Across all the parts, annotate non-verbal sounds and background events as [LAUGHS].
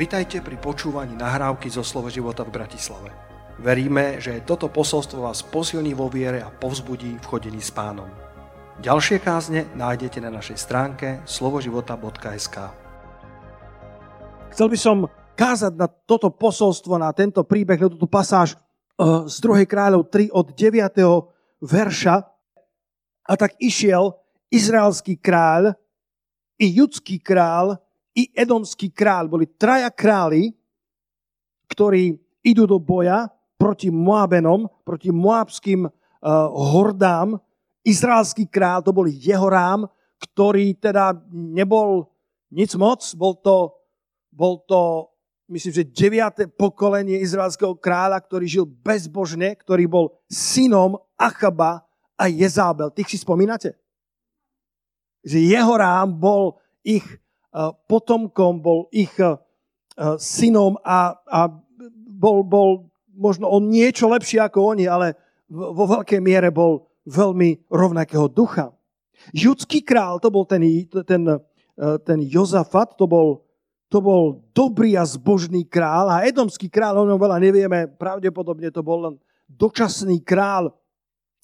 Vitajte pri počúvaní nahrávky zo Slovo života v Bratislave. Veríme, že toto posolstvo vás posilní vo viere a povzbudí v chodení s pánom. Ďalšie kázne nájdete na našej stránke slovoživota.sk Chcel by som kázať na toto posolstvo, na tento príbeh, na túto pasáž eh, z 2. kráľov 3 od 9. verša. A tak išiel izraelský kráľ i judský kráľ i edomský kráľ. Boli traja králi, ktorí idú do boja proti Moabenom, proti moabským uh, hordám. Izraelský král, to bol Jehorám, ktorý teda nebol nic moc, bol to, bol to myslím, že deviate pokolenie izraelského kráľa, ktorý žil bezbožne, ktorý bol synom Achaba a Jezábel. Tých si spomínate? Že Jehorám bol ich potomkom, bol ich synom a, a bol, bol možno on niečo lepší ako oni, ale vo veľkej miere bol veľmi rovnakého ducha. Judský král, to bol ten, ten, ten Jozafat, to bol, to bol dobrý a zbožný král a edomský král, o ňom veľa nevieme, pravdepodobne to bol len dočasný král.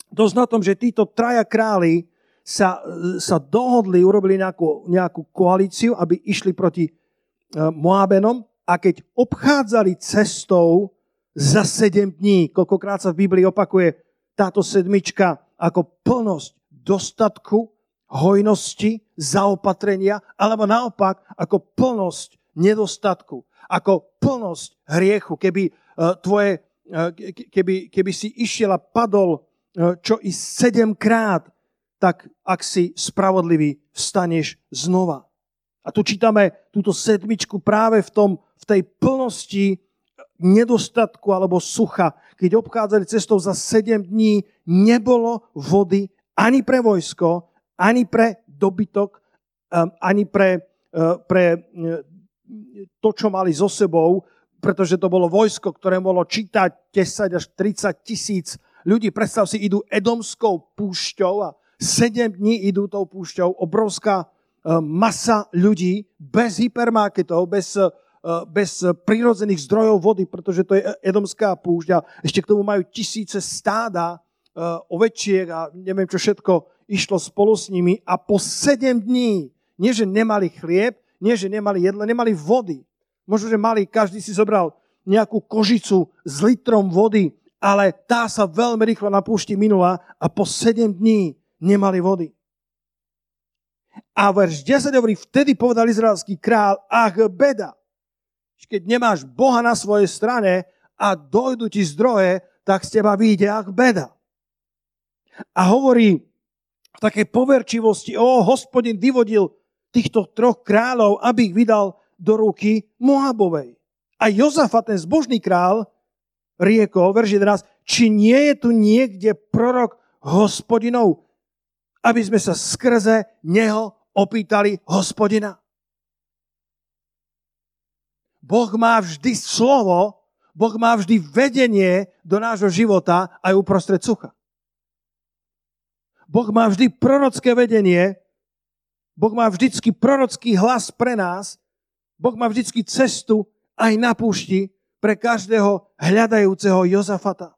Dosť na tom, že títo traja králi sa, sa dohodli, urobili nejakú, nejakú koalíciu, aby išli proti e, Moabenom a keď obchádzali cestou za sedem dní, koľkokrát sa v Biblii opakuje táto sedmička ako plnosť dostatku, hojnosti, zaopatrenia, alebo naopak ako plnosť nedostatku, ako plnosť hriechu. Keby, uh, tvoje, uh, keby, keby si išiel a padol čo i sedemkrát, tak ak si spravodlivý, vstaneš znova. A tu čítame túto sedmičku práve v, tom, v tej plnosti nedostatku alebo sucha. Keď obchádzali cestou za 7 dní, nebolo vody ani pre vojsko, ani pre dobytok, um, ani pre, uh, pre uh, to, čo mali so sebou, pretože to bolo vojsko, ktoré mohlo čítať 10 až 30 tisíc ľudí. Predstav si, idú edomskou púšťou a Sedem dní idú tou púšťou, obrovská e, masa ľudí bez hypermarketov, bez, e, bez prírodzených zdrojov vody, pretože to je Edomská púšť a ešte k tomu majú tisíce stáda e, ovečiek a neviem čo všetko išlo spolu s nimi. A po sedem dní, nie že nemali chlieb, nie že nemali jedlo, nemali vody. Možno, že mali, každý si zobral nejakú kožicu s litrom vody, ale tá sa veľmi rýchlo na púšti minula a po sedem dní nemali vody. A verš 10 hovorí, vtedy povedal izraelský král, ach beda. Keď nemáš Boha na svojej strane a dojdu ti zdroje, tak z teba vyjde ach beda. A hovorí v takej poverčivosti, o, hospodin vyvodil týchto troch kráľov, aby ich vydal do ruky Moabovej. A Jozafat, ten zbožný král, riekol, verš 11, či nie je tu niekde prorok hospodinov, aby sme sa skrze neho opýtali hospodina. Boh má vždy slovo, Boh má vždy vedenie do nášho života aj uprostred sucha. Boh má vždy prorocké vedenie, Boh má vždycky prorocký hlas pre nás, Boh má vždycky cestu aj na púšti pre každého hľadajúceho Jozafata.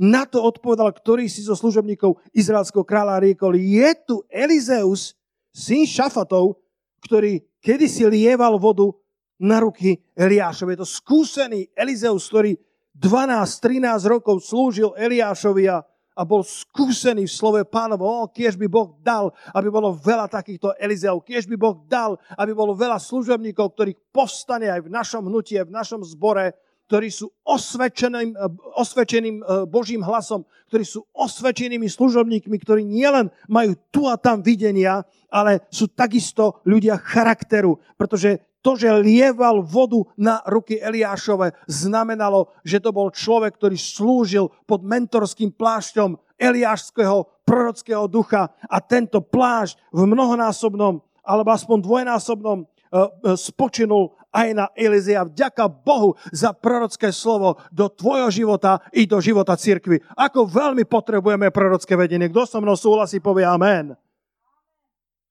Na to odpovedal, ktorý si zo služobníkov izraelského kráľa riekol, je tu Elizeus, syn Šafatov, ktorý kedysi lieval vodu na ruky Eliášovi. Je to skúsený Elizeus, ktorý 12-13 rokov slúžil Eliášovi a, a bol skúsený v slove pánovo. O, kiež by Boh dal, aby bolo veľa takýchto Elizeov. Kiež by Boh dal, aby bolo veľa služobníkov, ktorých povstane aj v našom hnutí, aj v našom zbore, ktorí sú osvedčeným, eh, osvedčeným eh, Božím hlasom, ktorí sú osvedčenými služobníkmi, ktorí nielen majú tu a tam videnia, ale sú takisto ľudia charakteru, pretože to, že lieval vodu na ruky Eliášove, znamenalo, že to bol človek, ktorý slúžil pod mentorským plášťom Eliášského prorockého ducha. A tento plášť v mnohonásobnom alebo aspoň dvojnásobnom Eh, spočinul aj na Elizea. Vďaka Bohu za prorocké slovo do tvojho života i do života cirkvi. Ako veľmi potrebujeme prorocké vedenie. Kto so mnou súhlasí, povie amen.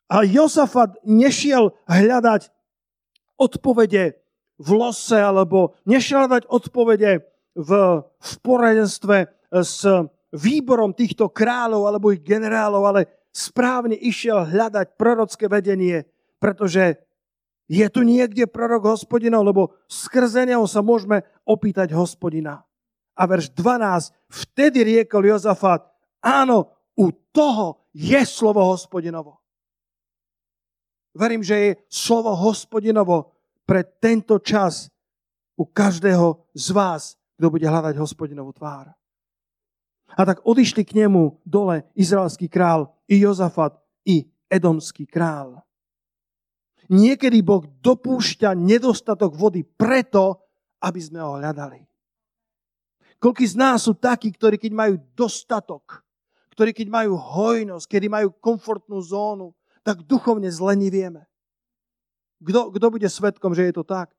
A Josafat nešiel hľadať odpovede v lose, alebo nešiel hľadať odpovede v, v poradenstve s výborom týchto kráľov alebo ich generálov, ale správne išiel hľadať prorocké vedenie, pretože je tu niekde prorok hospodinov, lebo skrze neho sa môžeme opýtať hospodina. A verš 12, vtedy riekol Jozafat, áno, u toho je slovo hospodinovo. Verím, že je slovo hospodinovo pre tento čas u každého z vás, kto bude hľadať hospodinovú tvár. A tak odišli k nemu dole izraelský král i Jozafat i edomský král. Niekedy Boh dopúšťa nedostatok vody preto, aby sme ho hľadali. Koľký z nás sú takí, ktorí keď majú dostatok, ktorí keď majú hojnosť, kedy majú komfortnú zónu, tak duchovne zlenivieme. Kto, kto bude svetkom, že je to tak?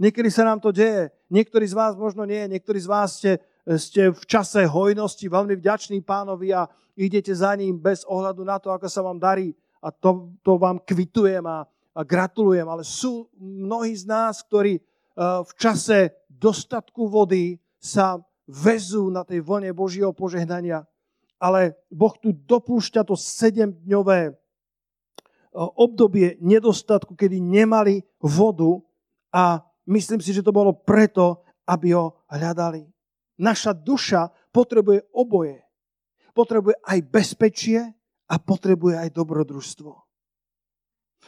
Niekedy sa nám to deje. Niektorí z vás možno nie. Niektorí z vás ste, ste v čase hojnosti veľmi vďační pánovi a idete za ním bez ohľadu na to, ako sa vám darí. A to, to vám kvitujem a, gratulujem, ale sú mnohí z nás, ktorí eh, v čase dostatku vody sa vezú na tej vlne Božieho požehnania. Ale Boh tu dopúšťa to sedemdňové eh, obdobie nedostatku, kedy nemali vodu a myslím si, že to bolo preto, aby ho hľadali. Naša duša potrebuje oboje. Potrebuje aj bezpečie a potrebuje aj dobrodružstvo.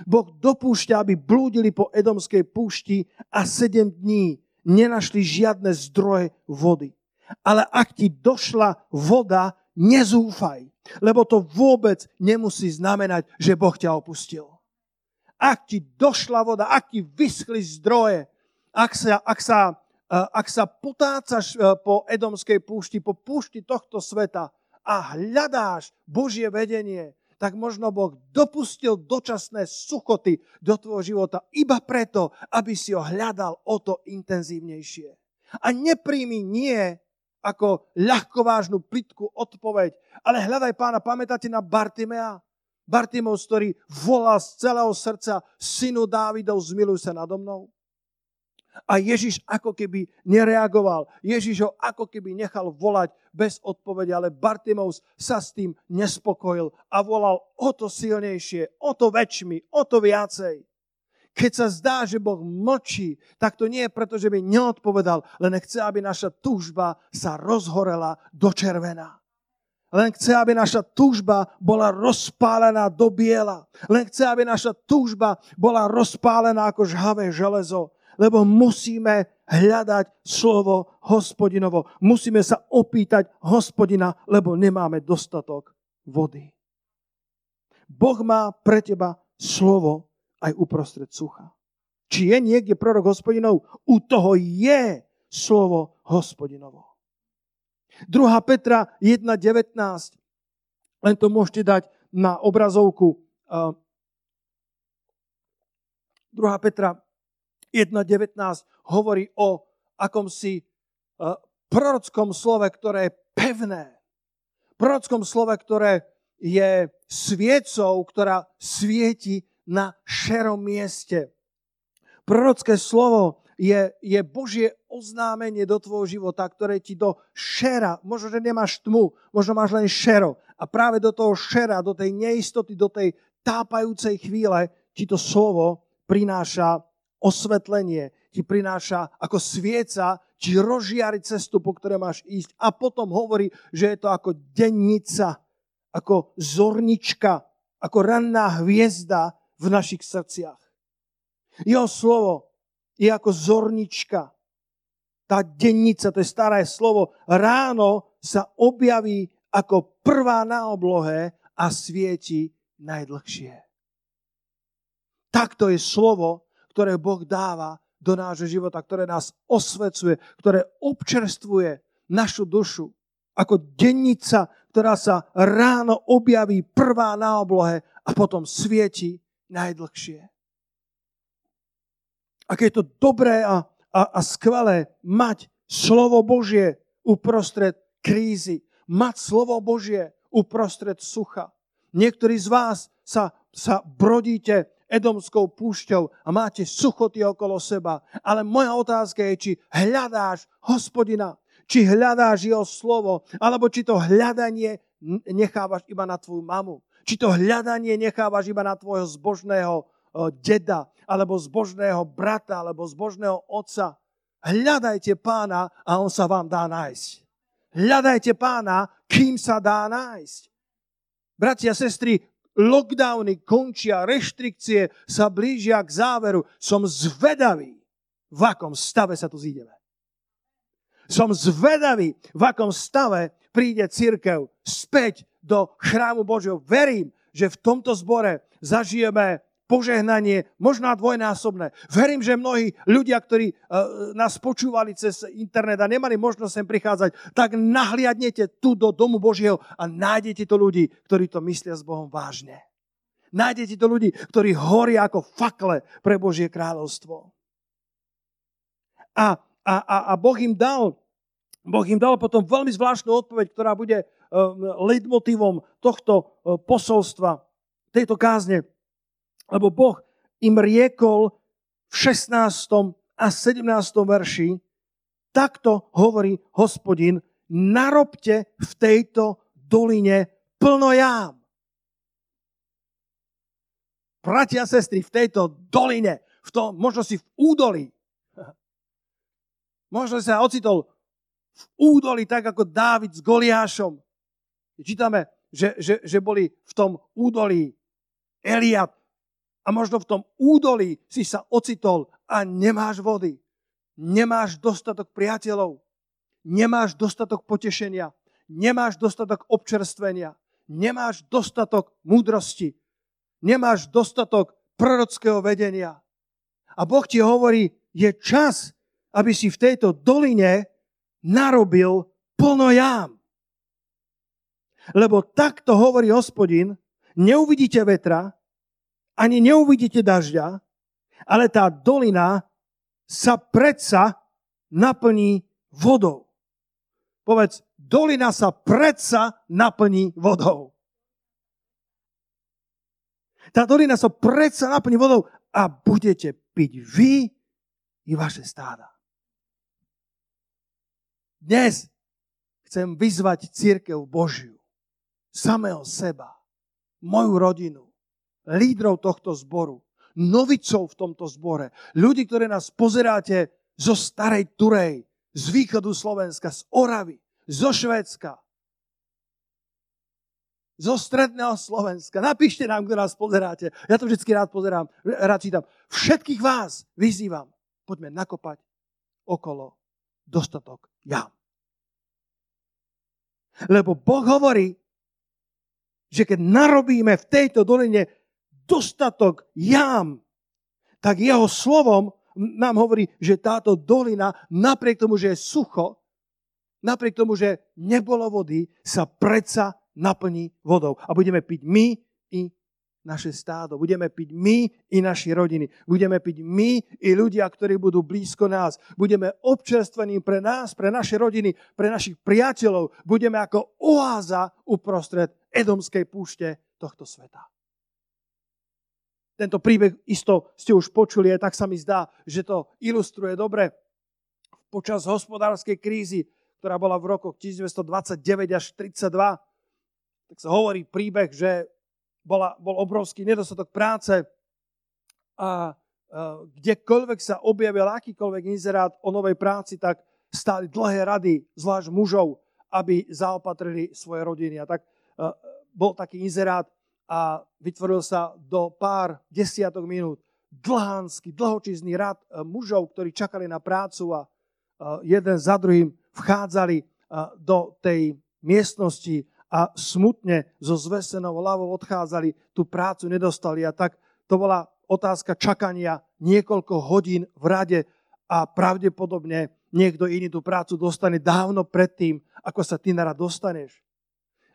Boh dopúšťa, aby blúdili po Edomskej púšti a sedem dní nenašli žiadne zdroje vody. Ale ak ti došla voda, nezúfaj, lebo to vôbec nemusí znamenať, že Boh ťa opustil. Ak ti došla voda, ak ti vyschli zdroje, ak sa, ak sa, e, ak sa potácaš e, po Edomskej púšti, po púšti tohto sveta a hľadáš Božie vedenie, tak možno Boh dopustil dočasné suchoty do tvojho života iba preto, aby si ho hľadal o to intenzívnejšie. A nepríjmi nie ako ľahkovážnu plitku odpoveď, ale hľadaj pána, pamätáte na Bartimea? Bartimos, ktorý volal z celého srdca, synu Dávidov, zmiluj sa nado mnou. A Ježiš ako keby nereagoval. Ježiš ho ako keby nechal volať bez odpovede, ale Bartimous sa s tým nespokojil a volal o to silnejšie, o to väčšmi, o to viacej. Keď sa zdá, že Boh mlčí, tak to nie je preto, že by neodpovedal, len chce, aby naša túžba sa rozhorela do červená. Len chce, aby naša túžba bola rozpálená do biela. Len chce, aby naša túžba bola rozpálená ako žhavé železo lebo musíme hľadať slovo hospodinovo. Musíme sa opýtať hospodina, lebo nemáme dostatok vody. Boh má pre teba slovo aj uprostred sucha. Či je niekde prorok hospodinov? U toho je slovo hospodinovo. 2. Petra 1.19. Len to môžete dať na obrazovku. 2. Petra 1.19 hovorí o akomsi e, prorockom slove, ktoré je pevné. Prorockom slove, ktoré je sviecou, ktorá svieti na šerom mieste. Prorocké slovo je, je Božie oznámenie do tvojho života, ktoré ti do šera, možno, že nemáš tmu, možno máš len šero. A práve do toho šera, do tej neistoty, do tej tápajúcej chvíle ti to slovo prináša osvetlenie ti prináša ako svieca, či rozžiari cestu, po ktoré máš ísť. A potom hovorí, že je to ako dennica, ako zornička, ako ranná hviezda v našich srdciach. Jeho slovo je ako zornička. Tá dennica, to je staré slovo, ráno sa objaví ako prvá na oblohe a svieti najdlhšie. Takto je slovo, ktoré Boh dáva do nášho života, ktoré nás osvecuje, ktoré občerstvuje našu dušu. Ako dennica, ktorá sa ráno objaví prvá na oblohe a potom svieti najdlhšie. Aké je to dobré a, a, a skvelé mať slovo Božie uprostred krízy, mať slovo Božie uprostred sucha. Niektorí z vás sa, sa brodíte Edomskou púšťou a máte suchoty okolo seba. Ale moja otázka je, či hľadáš hospodina, či hľadáš jeho slovo, alebo či to hľadanie nechávaš iba na tvoju mamu. Či to hľadanie nechávaš iba na tvojho zbožného deda, alebo zbožného brata, alebo zbožného otca. Hľadajte pána a on sa vám dá nájsť. Hľadajte pána, kým sa dá nájsť. Bratia, sestry, lockdowny končia, reštrikcie sa blížia k záveru. Som zvedavý, v akom stave sa tu zídeme. Som zvedavý, v akom stave príde církev späť do chrámu Božieho. Verím, že v tomto zbore zažijeme požehnanie, možná dvojnásobné. Verím, že mnohí ľudia, ktorí uh, nás počúvali cez internet a nemali možnosť sem prichádzať, tak nahliadnete tu do domu Božieho a nájdete to ľudí, ktorí to myslia s Bohom vážne. Nájdete to ľudí, ktorí horia ako fakle pre Božie kráľovstvo. A, a, a, a Boh im dal Boh im dal potom veľmi zvláštnu odpoveď, ktorá bude leitmotivom tohto posolstva, tejto kázne. Lebo Boh im riekol v 16. a 17. verši, takto hovorí hospodin, narobte v tejto doline plno jám. Bratia a sestry, v tejto doline, v tom, možno si v údolí, [LAUGHS] možno sa ocitol v údolí, tak ako Dávid s Goliášom. Čítame, že, že, že boli v tom údolí Eliab, a možno v tom údolí si sa ocitol a nemáš vody. Nemáš dostatok priateľov. Nemáš dostatok potešenia. Nemáš dostatok občerstvenia. Nemáš dostatok múdrosti. Nemáš dostatok prorockého vedenia. A Boh ti hovorí, je čas, aby si v tejto doline narobil plno jám. Lebo takto hovorí hospodin, neuvidíte vetra, ani neuvidíte dažďa, ale tá dolina sa predsa naplní vodou. Povedz, dolina sa predsa naplní vodou. Tá dolina sa predsa naplní vodou a budete piť vy i vaše stáda. Dnes chcem vyzvať církev Božiu, samého seba, moju rodinu, lídrov tohto zboru, novicov v tomto zbore, ľudí, ktorí nás pozeráte zo starej Turej, z východu Slovenska, z Oravy, zo Švédska, zo stredného Slovenska. Napíšte nám, kto nás pozeráte. Ja to vždy rád pozerám, rád čítam. Všetkých vás vyzývam, poďme nakopať okolo dostatok jam. Lebo Boh hovorí, že keď narobíme v tejto doline dostatok jám, tak jeho slovom nám hovorí, že táto dolina, napriek tomu, že je sucho, napriek tomu, že nebolo vody, sa predsa naplní vodou. A budeme piť my i naše stádo. Budeme piť my i naši rodiny. Budeme piť my i ľudia, ktorí budú blízko nás. Budeme občerstvení pre nás, pre naše rodiny, pre našich priateľov. Budeme ako oáza uprostred Edomskej púšte tohto sveta. Tento príbeh isto ste už počuli, aj tak sa mi zdá, že to ilustruje dobre. Počas hospodárskej krízy, ktorá bola v rokoch 1929 až 32, tak sa hovorí príbeh, že bola, bol obrovský nedostatok práce a kdekoľvek sa objavil akýkoľvek inzerát o novej práci, tak stáli dlhé rady, zvlášť mužov, aby zaopatrili svoje rodiny. A tak bol taký inzerát, a vytvoril sa do pár desiatok minút dlhánsky, dlhočízny rad e, mužov, ktorí čakali na prácu a e, jeden za druhým vchádzali e, do tej miestnosti a smutne so zvesenou hlavou odchádzali, tú prácu nedostali a tak to bola otázka čakania niekoľko hodín v rade a pravdepodobne niekto iný tú prácu dostane dávno predtým, ako sa ty na rad dostaneš.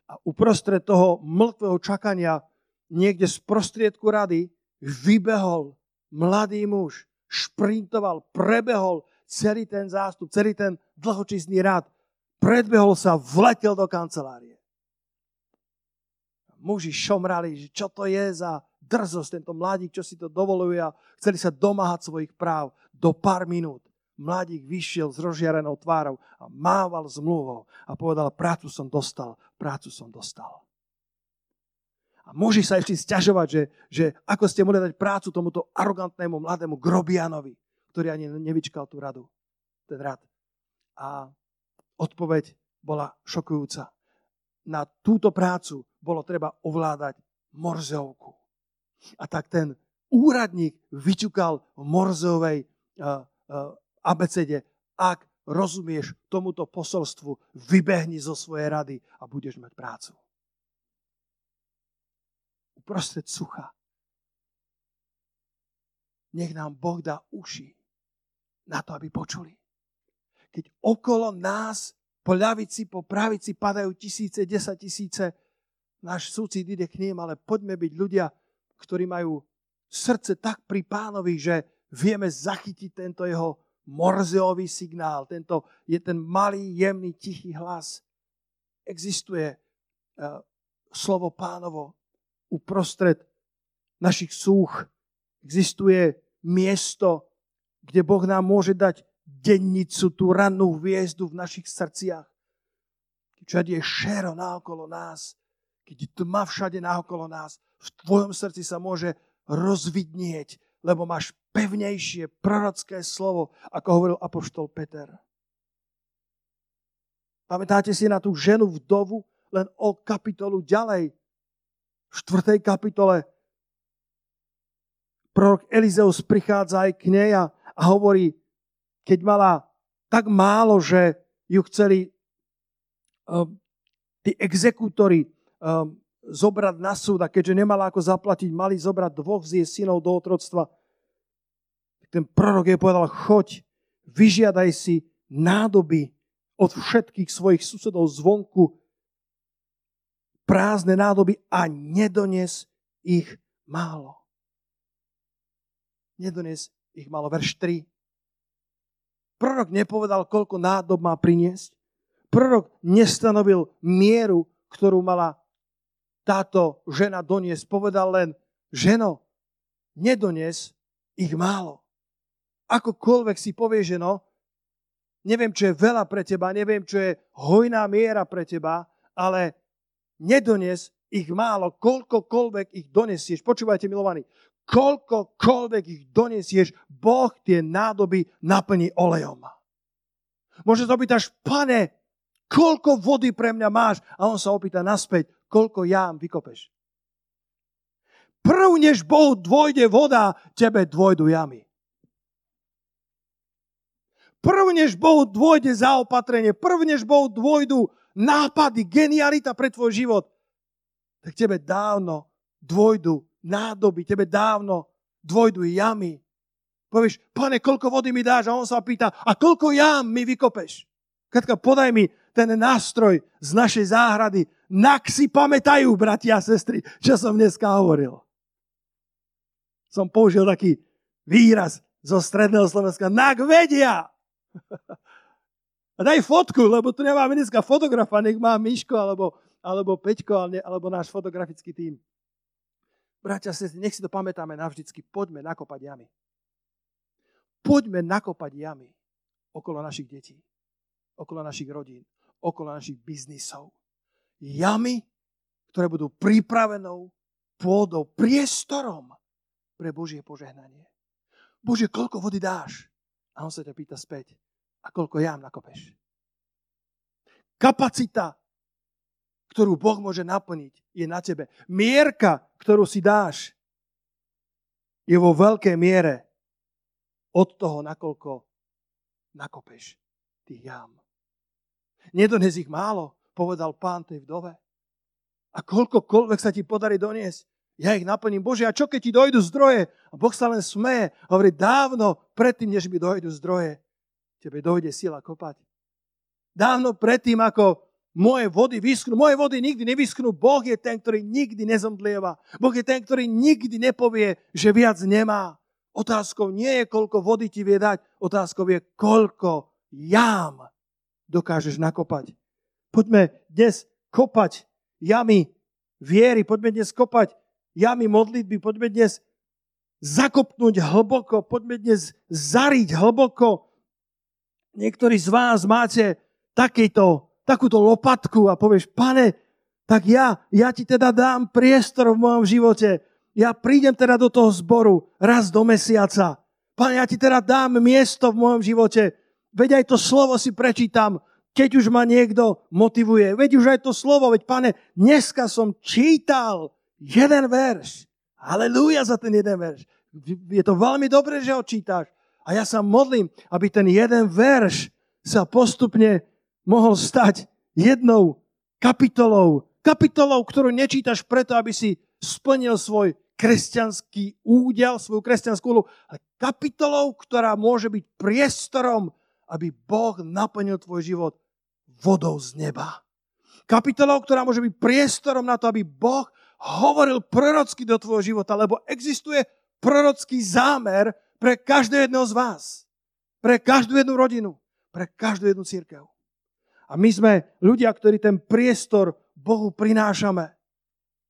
A uprostred toho mŕtvého čakania niekde z prostriedku rady vybehol mladý muž, šprintoval, prebehol celý ten zástup, celý ten dlhočízný rad, predbehol sa, vletel do kancelárie. Muži šomrali, že čo to je za drzosť, tento mladík, čo si to dovoluje a chceli sa domáhať svojich práv. Do pár minút mladík vyšiel s rozžiarenou tvárou a mával zmluvou a povedal, prácu som dostal, prácu som dostal. A môže sa ešte stiažovať, že, že ako ste mohli dať prácu tomuto arogantnému mladému grobianovi, ktorý ani nevyčkal tú radu, ten rad. A odpoveď bola šokujúca. Na túto prácu bolo treba ovládať Morzeovku. A tak ten úradník vyčukal v Morzeovej uh, uh, abecede, ak rozumieš tomuto posolstvu, vybehni zo svojej rady a budeš mať prácu uprostred sucha. Nech nám Boh dá uši na to, aby počuli. Keď okolo nás po ľavici, po pravici padajú tisíce, desať tisíce, náš súcit ide k ním, ale poďme byť ľudia, ktorí majú srdce tak pri pánovi, že vieme zachytiť tento jeho morzeový signál, tento je ten malý, jemný, tichý hlas. Existuje uh, slovo pánovo uprostred našich súch existuje miesto, kde Boh nám môže dať dennicu, tú rannú hviezdu v našich srdciach. Keď je šero naokolo nás, keď tma všade naokolo nás, v tvojom srdci sa môže rozvidnieť, lebo máš pevnejšie prorocké slovo, ako hovoril apoštol Peter. Pamätáte si na tú ženu vdovu, len o kapitolu ďalej v 4. kapitole prorok Elizeus prichádza aj k nej a, hovorí, keď mala tak málo, že ju chceli um, tí exekútori um, zobrať na súd a keďže nemala ako zaplatiť, mali zobrať dvoch z jej synov do otroctva. Ten prorok jej povedal, choď, vyžiadaj si nádoby od všetkých svojich susedov zvonku prázdne nádoby a nedones ich málo. Nedones ich málo. Verš 3. Prorok nepovedal, koľko nádob má priniesť. Prorok nestanovil mieru, ktorú mala táto žena doniesť. Povedal len, ženo, nedones ich málo. Akokoľvek si povie, že no, neviem, čo je veľa pre teba, neviem, čo je hojná miera pre teba, ale nedones ich málo, koľkokoľvek ich donesieš. Počúvajte, milovaní, koľkokoľvek ich donesieš, Boh tie nádoby naplní olejom. Možno sa opýtaš, pane, koľko vody pre mňa máš? A on sa opýta naspäť, koľko jám vykopeš. Prv, než Bohu dvojde voda, tebe dvojdu jamy. Prv, než Bohu dvojde zaopatrenie, prv, než Bohu dvojdu nápady, genialita pre tvoj život, tak tebe dávno dvojdu nádoby, tebe dávno dvojdu jamy. Povieš, pane, koľko vody mi dáš? A on sa pýta, a koľko jam mi vykopeš? Katka, podaj mi ten nástroj z našej záhrady. Nak si pamätajú, bratia a sestry, čo som dneska hovoril. Som použil taký výraz zo stredného Slovenska. Nak vedia! A daj fotku, lebo tu nemáme dneska fotografa, nech má Miško alebo, alebo Peťko alebo náš fotografický tím. Bratia, nech si to pamätáme navždycky. Poďme nakopať jamy. Poďme nakopať jamy okolo našich detí, okolo našich rodín, okolo našich biznisov. Jamy, ktoré budú pripravenou pôdou, priestorom pre Božie požehnanie. Bože, koľko vody dáš? A on sa ťa pýta späť a koľko jám nakopeš. Kapacita, ktorú Boh môže naplniť, je na tebe. Mierka, ktorú si dáš, je vo veľkej miere od toho, nakoľko nakopeš tých jám. Nedones ich málo, povedal pán tej vdove. A koľkokoľvek sa ti podarí doniesť, ja ich naplním. Bože, a čo keď ti dojdu zdroje? A Boh sa len smeje. Hovorí, dávno predtým, než mi dojdu zdroje, tebe dojde sila kopať. Dávno predtým, ako moje vody vyschnú, moje vody nikdy nevyschnú, Boh je ten, ktorý nikdy nezomdlieva. Boh je ten, ktorý nikdy nepovie, že viac nemá. Otázkou nie je, koľko vody ti vie dať, otázkou je, koľko jám dokážeš nakopať. Poďme dnes kopať jamy viery, poďme dnes kopať jamy modlitby, poďme dnes zakopnúť hlboko, poďme dnes zariť hlboko. Niektorí z vás máte takýto, takúto lopatku a povieš, pane, tak ja, ja ti teda dám priestor v mojom živote. Ja prídem teda do toho zboru raz do mesiaca. Pane, ja ti teda dám miesto v mojom živote. Veď aj to slovo si prečítam, keď už ma niekto motivuje. Veď už aj to slovo, veď pane, dneska som čítal jeden verš. Halelúja za ten jeden verš. Je to veľmi dobré, že ho čítaš. A ja sa modlím, aby ten jeden verš sa postupne mohol stať jednou kapitolou. Kapitolou, ktorú nečítaš preto, aby si splnil svoj kresťanský údel, svoju kresťanskú úlohu, ale kapitolou, ktorá môže byť priestorom, aby Boh naplnil tvoj život vodou z neba. Kapitolou, ktorá môže byť priestorom na to, aby Boh hovoril prorocky do tvojho života, lebo existuje prorocký zámer pre každého jedného z vás. Pre každú jednu rodinu. Pre každú jednu církev. A my sme ľudia, ktorí ten priestor Bohu prinášame.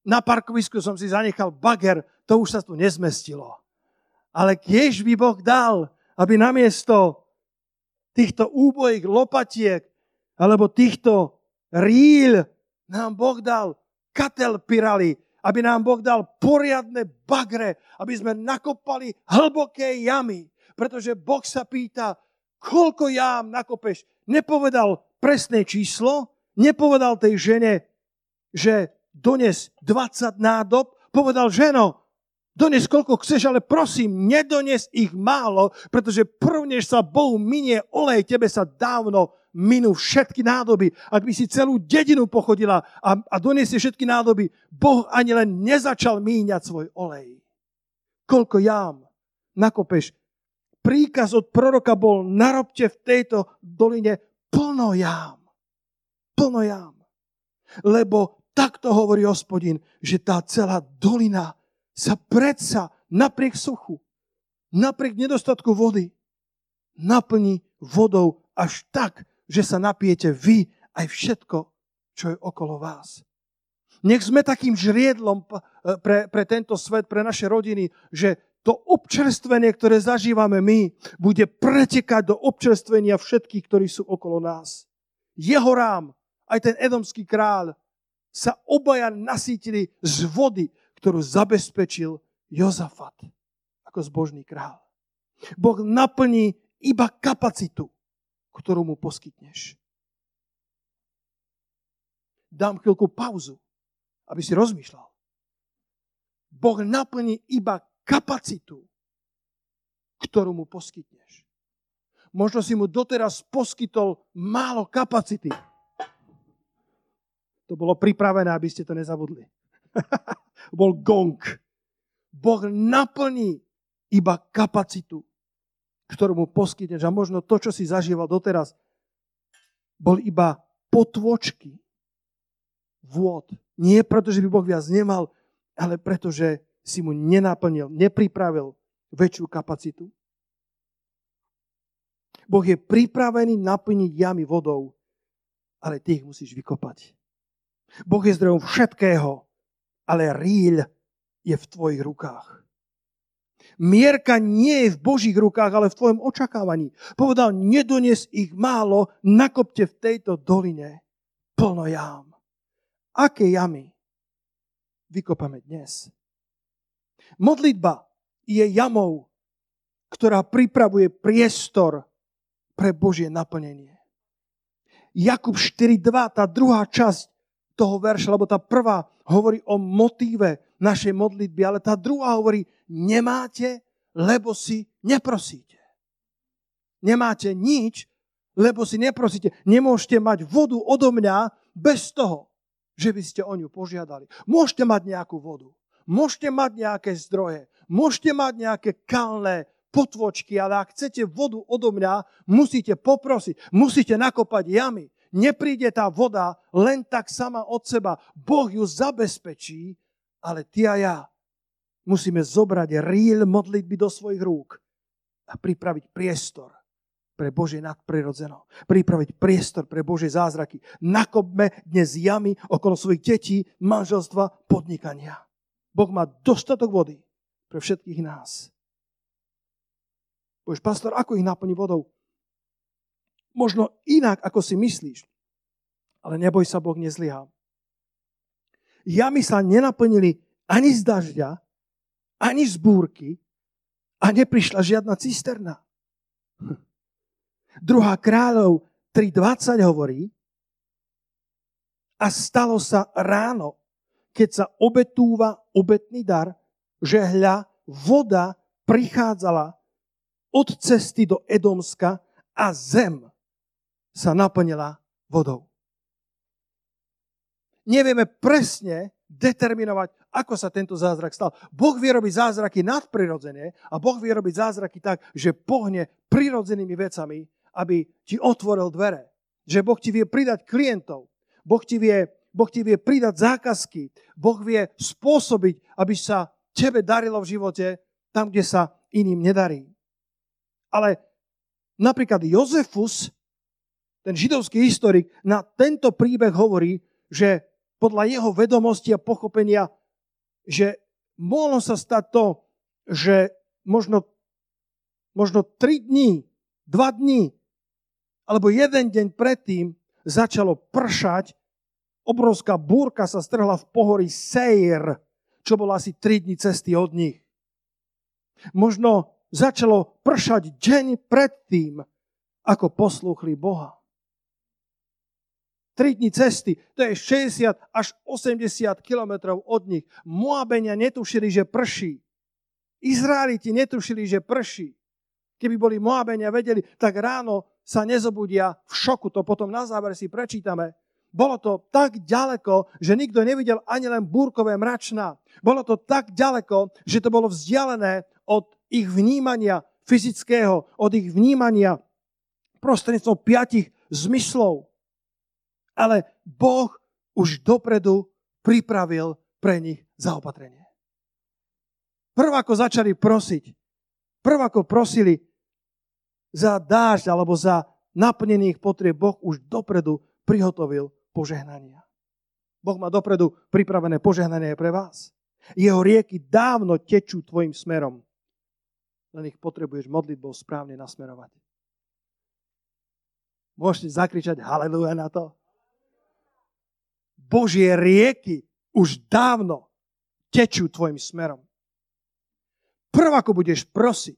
Na parkovisku som si zanechal bager, to už sa tu nezmestilo. Ale kiež by Boh dal, aby namiesto týchto úbojích lopatiek alebo týchto ríl nám Boh dal katerpiraly, aby nám Boh dal poriadne bagre, aby sme nakopali hlboké jamy. Pretože Boh sa pýta, koľko jám nakopeš. Nepovedal presné číslo, nepovedal tej žene, že dones 20 nádob, povedal ženo, dones koľko chceš, ale prosím, nedones ich málo, pretože prvnež sa Bohu minie olej, tebe sa dávno minú všetky nádoby. Ak by si celú dedinu pochodila a, a doniesie všetky nádoby, Boh ani len nezačal míňať svoj olej. Koľko jám nakopeš. Príkaz od proroka bol, narobte v tejto doline plno jám. Plno jám. Lebo takto hovorí hospodin, že tá celá dolina sa predsa napriek suchu, napriek nedostatku vody, naplní vodou až tak, že sa napijete vy aj všetko, čo je okolo vás. Nech sme takým žriedlom pre, pre tento svet, pre naše rodiny, že to občerstvenie, ktoré zažívame my, bude pretekať do občerstvenia všetkých, ktorí sú okolo nás. Jeho rám, aj ten edomský kráľ, sa obaja nasítili z vody, ktorú zabezpečil Jozafat ako zbožný král. Boh naplní iba kapacitu ktorú mu poskytneš. Dám chvíľku pauzu, aby si rozmýšľal. Boh naplní iba kapacitu, ktorú mu poskytneš. Možno si mu doteraz poskytol málo kapacity. To bolo pripravené, aby ste to nezabudli. [LAUGHS] Bol gong. Boh naplní iba kapacitu, ktorú mu poskytneš. A možno to, čo si zažíval doteraz, bol iba potvočky vôd. Nie preto, že by Boh viac nemal, ale preto, že si mu nenaplnil, nepripravil väčšiu kapacitu. Boh je pripravený naplniť jamy vodou, ale ty ich musíš vykopať. Boh je zdrojom všetkého, ale ríľ je v tvojich rukách. Mierka nie je v Božích rukách, ale v tvojom očakávaní. Povedal, nedones ich málo, nakopte v tejto doline plno jám. Aké jamy vykopame dnes? Modlitba je jamou, ktorá pripravuje priestor pre Božie naplnenie. Jakub 4.2, tá druhá časť toho verša, lebo tá prvá hovorí o motíve našej modlitby, ale tá druhá hovorí, nemáte, lebo si neprosíte. Nemáte nič, lebo si neprosíte. Nemôžete mať vodu odo mňa bez toho, že by ste o ňu požiadali. Môžete mať nejakú vodu, môžete mať nejaké zdroje, môžete mať nejaké kalné potvočky, ale ak chcete vodu odo mňa, musíte poprosiť, musíte nakopať jamy. Nepríde tá voda len tak sama od seba. Boh ju zabezpečí, ale ty a ja musíme zobrať ríl modlitby do svojich rúk a pripraviť priestor pre Božie nadprirodzeno. Pripraviť priestor pre Božie zázraky. Nakopme dnes jamy okolo svojich detí, manželstva, podnikania. Boh má dostatok vody pre všetkých nás. Povieš, pastor, ako ich naplní vodou? Možno inak, ako si myslíš. Ale neboj sa, Boh nezlyhá. Jamy sa nenaplnili ani z dažďa, ani z búrky a neprišla žiadna cisterna. Druhá kráľov 3.20 hovorí, a stalo sa ráno, keď sa obetúva obetný dar, že hľa voda prichádzala od cesty do Edomska a zem sa naplnila vodou. Nevieme presne determinovať, ako sa tento zázrak stal. Boh vie robiť zázraky nadprirodzene a Boh vie robiť zázraky tak, že pohne prirodzenými vecami, aby ti otvoril dvere. Že Boh ti vie pridať klientov. Boh ti vie, boh ti vie pridať zákazky. Boh vie spôsobiť, aby sa tebe darilo v živote tam, kde sa iným nedarí. Ale napríklad Jozefus, ten židovský historik, na tento príbeh hovorí, že podľa jeho vedomosti a pochopenia, že mohlo sa stať to, že možno, možno 3 dní, 2 dní, alebo jeden deň predtým začalo pršať, obrovská búrka sa strhla v pohorí Seir, čo bolo asi 3 dní cesty od nich. Možno začalo pršať deň predtým, ako poslúchli Boha. Tri dni cesty, to je 60 až 80 kilometrov od nich. Moabenia netušili, že prší. Izraeliti netušili, že prší. Keby boli Moabenia vedeli, tak ráno sa nezobudia v šoku. To potom na záver si prečítame. Bolo to tak ďaleko, že nikto nevidel ani len búrkové mračná. Bolo to tak ďaleko, že to bolo vzdialené od ich vnímania fyzického, od ich vnímania prostredníctvom piatich zmyslov. Ale Boh už dopredu pripravil pre nich zaopatrenie. Prv ako začali prosiť, prv ako prosili za dážď alebo za naplnených potrieb, Boh už dopredu prihotovil požehnania. Boh má dopredu pripravené požehnanie pre vás. Jeho rieky dávno tečú tvojim smerom len ich potrebuješ modlitbou správne nasmerovať. Môžete zakričať haleluja na to? Božie rieky už dávno tečú tvojim smerom. Prv ako budeš prosiť,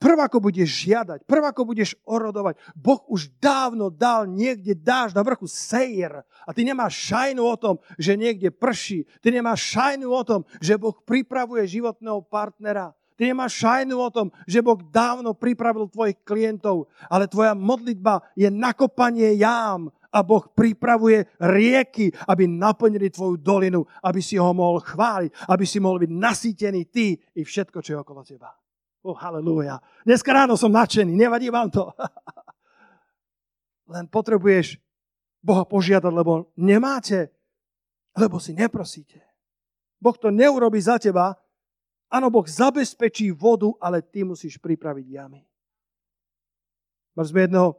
Prv ako budeš žiadať, prv ako budeš orodovať, Boh už dávno dal niekde dáš na vrchu sejr a ty nemáš šajnu o tom, že niekde prší. Ty nemáš šajnu o tom, že Boh pripravuje životného partnera. Ty nemáš šajnu o tom, že Boh dávno pripravil tvojich klientov, ale tvoja modlitba je nakopanie jám a Boh pripravuje rieky, aby naplnili tvoju dolinu, aby si ho mohol chváliť, aby si mohol byť nasýtený ty i všetko, čo je okolo teba. Oh, halleluja. Dneska ráno som nadšený, nevadí vám to. [LAUGHS] Len potrebuješ Boha požiadať, lebo nemáte, lebo si neprosíte. Boh to neurobi za teba. Áno, Boh zabezpečí vodu, ale ty musíš pripraviť jamy. Mali sme jedného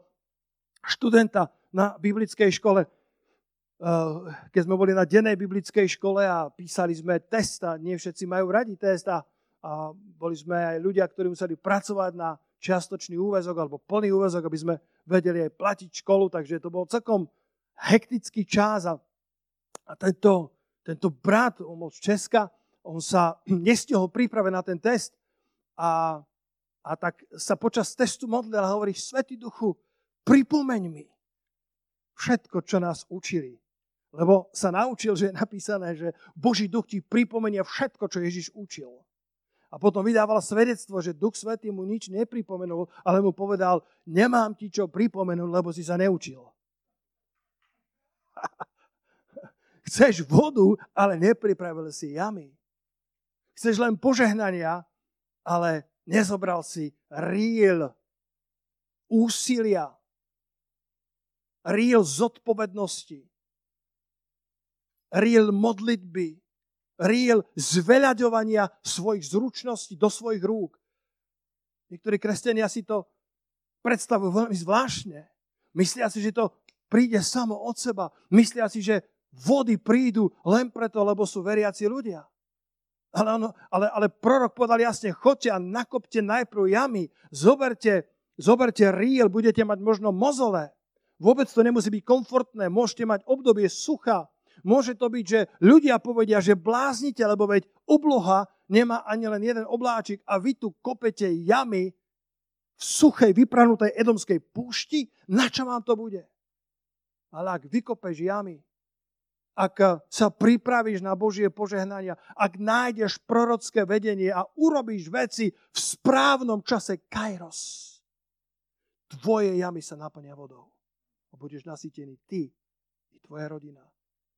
študenta na biblickej škole, eh, keď sme boli na dennej biblickej škole a písali sme testa, nie všetci majú radi testa, a boli sme aj ľudia, ktorí museli pracovať na čiastočný úvezok alebo plný úvezok, aby sme vedeli aj platiť školu, takže to bol celkom hektický čas a, a tento, tento brat, on bol z Česka, on sa [CLEARS THROAT] nestihol príprave na ten test a, a tak sa počas testu modlil a hovorí, Svetý duchu, pripomeň mi všetko, čo nás učili. Lebo sa naučil, že je napísané, že Boží duch ti pripomenia všetko, čo Ježiš učil. A potom vydával svedectvo, že Duch Svetý mu nič nepripomenul, ale mu povedal, nemám ti čo pripomenúť, lebo si sa neučil. [LAUGHS] Chceš vodu, ale nepripravil si jamy. Chceš len požehnania, ale nezobral si ríl úsilia, ríl zodpovednosti, ríl modlitby, riel zveľaďovania svojich zručností do svojich rúk. Niektorí kresťania si to predstavujú veľmi zvláštne. Myslia si, že to príde samo od seba. Myslia si, že vody prídu len preto, lebo sú veriaci ľudia. Ale, ono, ale, ale prorok povedal jasne, chodte a nakopte najprv jamy, zoberte, zoberte riel, budete mať možno mozole. Vôbec to nemusí byť komfortné, môžete mať obdobie sucha. Môže to byť, že ľudia povedia, že bláznite, lebo veď obloha nemá ani len jeden obláčik a vy tu kopete jamy v suchej, vypranutej edomskej púšti. Na čo vám to bude? Ale ak vykopeš jamy, ak sa pripravíš na Božie požehnania, ak nájdeš prorocké vedenie a urobíš veci v správnom čase kairos, tvoje jamy sa naplnia vodou. A budeš nasytený ty i tvoja rodina,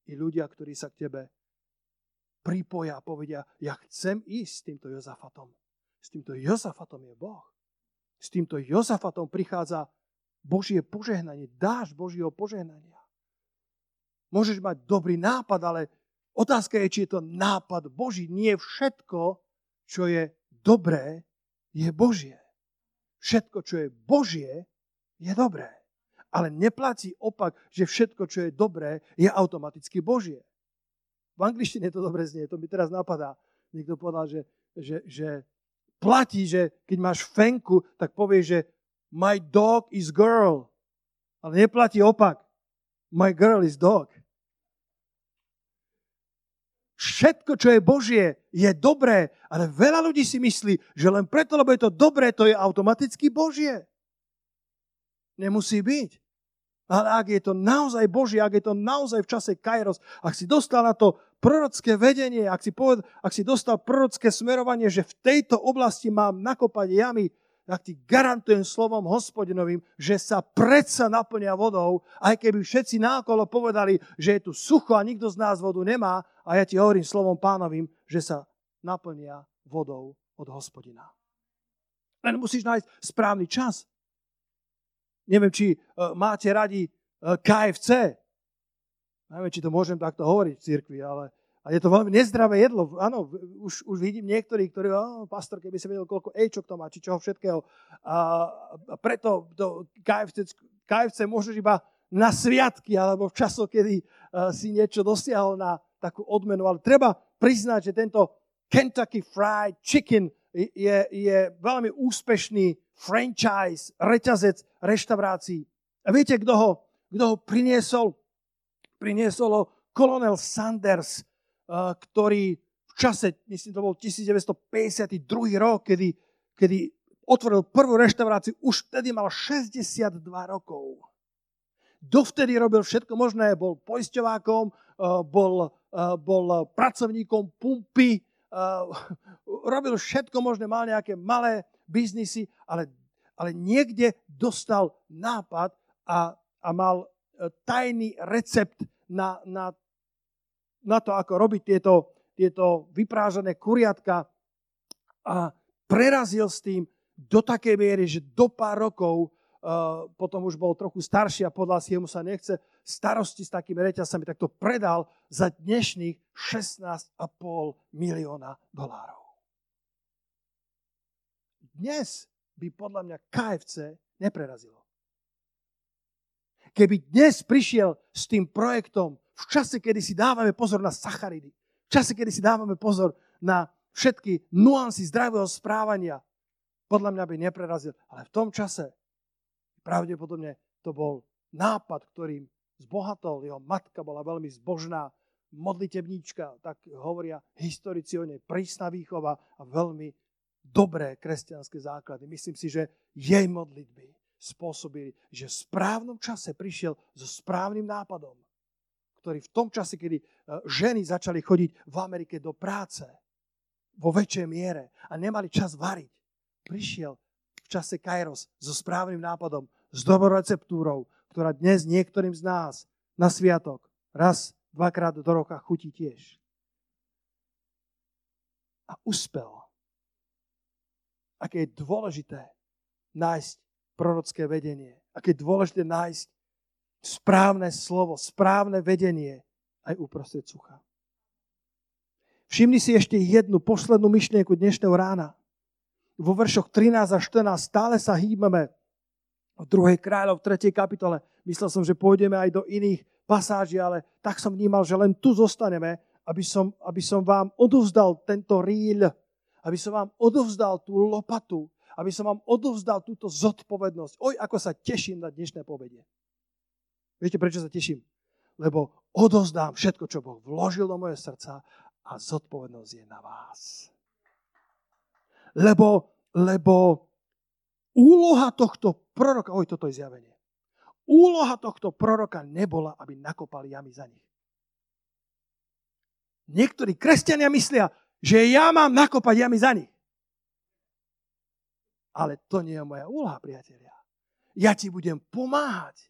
i ľudia, ktorí sa k tebe pripoja a povedia, ja chcem ísť s týmto Jozafatom. S týmto Jozafatom je Boh. S týmto Jozafatom prichádza Božie požehnanie, dáš Božieho požehnania. Môžeš mať dobrý nápad, ale otázka je, či je to nápad Boží. Nie všetko, čo je dobré, je Božie. Všetko, čo je Božie, je dobré. Ale neplatí opak, že všetko, čo je dobré, je automaticky Božie. V angličtine to dobre znie, to mi teraz napadá. Niekto povedal, že, že, že platí, že keď máš fenku, tak povieš, že my dog is girl. Ale neplatí opak. My girl is dog. Všetko, čo je Božie, je dobré, ale veľa ľudí si myslí, že len preto, lebo je to dobré, to je automaticky Božie. Nemusí byť. Ale ak je to naozaj Božie, ak je to naozaj v čase Kairos, ak si dostal na to prorocké vedenie, ak si, poved, ak si dostal prorocké smerovanie, že v tejto oblasti mám nakopať jamy, tak ti garantujem slovom hospodinovým, že sa predsa naplňa vodou, aj keby všetci nákolo povedali, že je tu sucho a nikto z nás vodu nemá, a ja ti hovorím slovom pánovým, že sa naplnia vodou od hospodina. Len musíš nájsť správny čas. Neviem, či uh, máte radi e, KFC. Neviem, či to môžem takto hovoriť v cirkvi, ale a je to veľmi nezdravé jedlo. Áno, už, už vidím niektorí, ktorí, oh, pastor, keby sa vedel, koľko ečok to má, či čoho všetkého. A, a preto to KFC, KFC môžeš iba na sviatky, alebo v časoch, kedy uh, si niečo dosiahol na takú odmenu. Ale treba priznať, že tento Kentucky Fried Chicken je, je veľmi úspešný franchise, reťazec reštaurácií. A viete, kto ho, kto ho priniesol? Priniesol ho kolonel Sanders, Eh, ktorý v čase, myslím, to bol 1952 rok, kedy, kedy otvoril prvú reštauráciu, už vtedy mal 62 rokov. Dovtedy robil všetko možné, bol poisťovákom, eh, bol, eh, bol pracovníkom pumpy, robil všetko možné, mal nejaké malé biznisy, ale, ale niekde dostal nápad a, a mal tajný recept na, na na to, ako robiť tieto, tieto vyprážané kuriatka a prerazil s tým do takej miery, že do pár rokov uh, potom už bol trochu starší a podľa si jemu sa nechce starosti s takými reťazcami, tak to predal za dnešných 16,5 milióna dolárov. Dnes by podľa mňa KFC neprerazilo. Keby dnes prišiel s tým projektom v čase, kedy si dávame pozor na sacharidy, v čase, kedy si dávame pozor na všetky nuancy zdravého správania, podľa mňa by neprerazil. Ale v tom čase pravdepodobne to bol nápad, ktorým zbohatol. Jeho matka bola veľmi zbožná, modlitebníčka, tak hovoria historici o nej, prísna výchova a veľmi dobré kresťanské základy. Myslím si, že jej modlitby spôsobili, že v správnom čase prišiel so správnym nápadom ktorí v tom čase, kedy e, ženy začali chodiť v Amerike do práce vo väčšej miere a nemali čas variť, prišiel v čase Kairos so správnym nápadom, s dobrou receptúrou, ktorá dnes niektorým z nás na sviatok raz, dvakrát do roka chutí tiež. A uspel. Aké je dôležité nájsť prorocké vedenie. Aké je dôležité nájsť správne slovo, správne vedenie aj uprostred sucha. Všimni si ešte jednu poslednú myšlienku dnešného rána. Vo veršoch 13 a 14 stále sa hýbeme v druhej kráľov, v 3. kapitole. Myslel som, že pôjdeme aj do iných pasáži, ale tak som vnímal, že len tu zostaneme, aby som, aby som vám odovzdal tento rýľ, aby som vám odovzdal tú lopatu, aby som vám odovzdal túto zodpovednosť. Oj, ako sa teším na dnešné povedie. Viete, prečo sa teším? Lebo odozdám všetko, čo Boh vložil do moje srdca a zodpovednosť je na vás. Lebo, lebo úloha tohto proroka, oj, toto je zjavenie, úloha tohto proroka nebola, aby nakopali jamy za nich. Niektorí kresťania myslia, že ja mám nakopať jamy za nich. Ale to nie je moja úloha, priatelia. Ja ti budem pomáhať.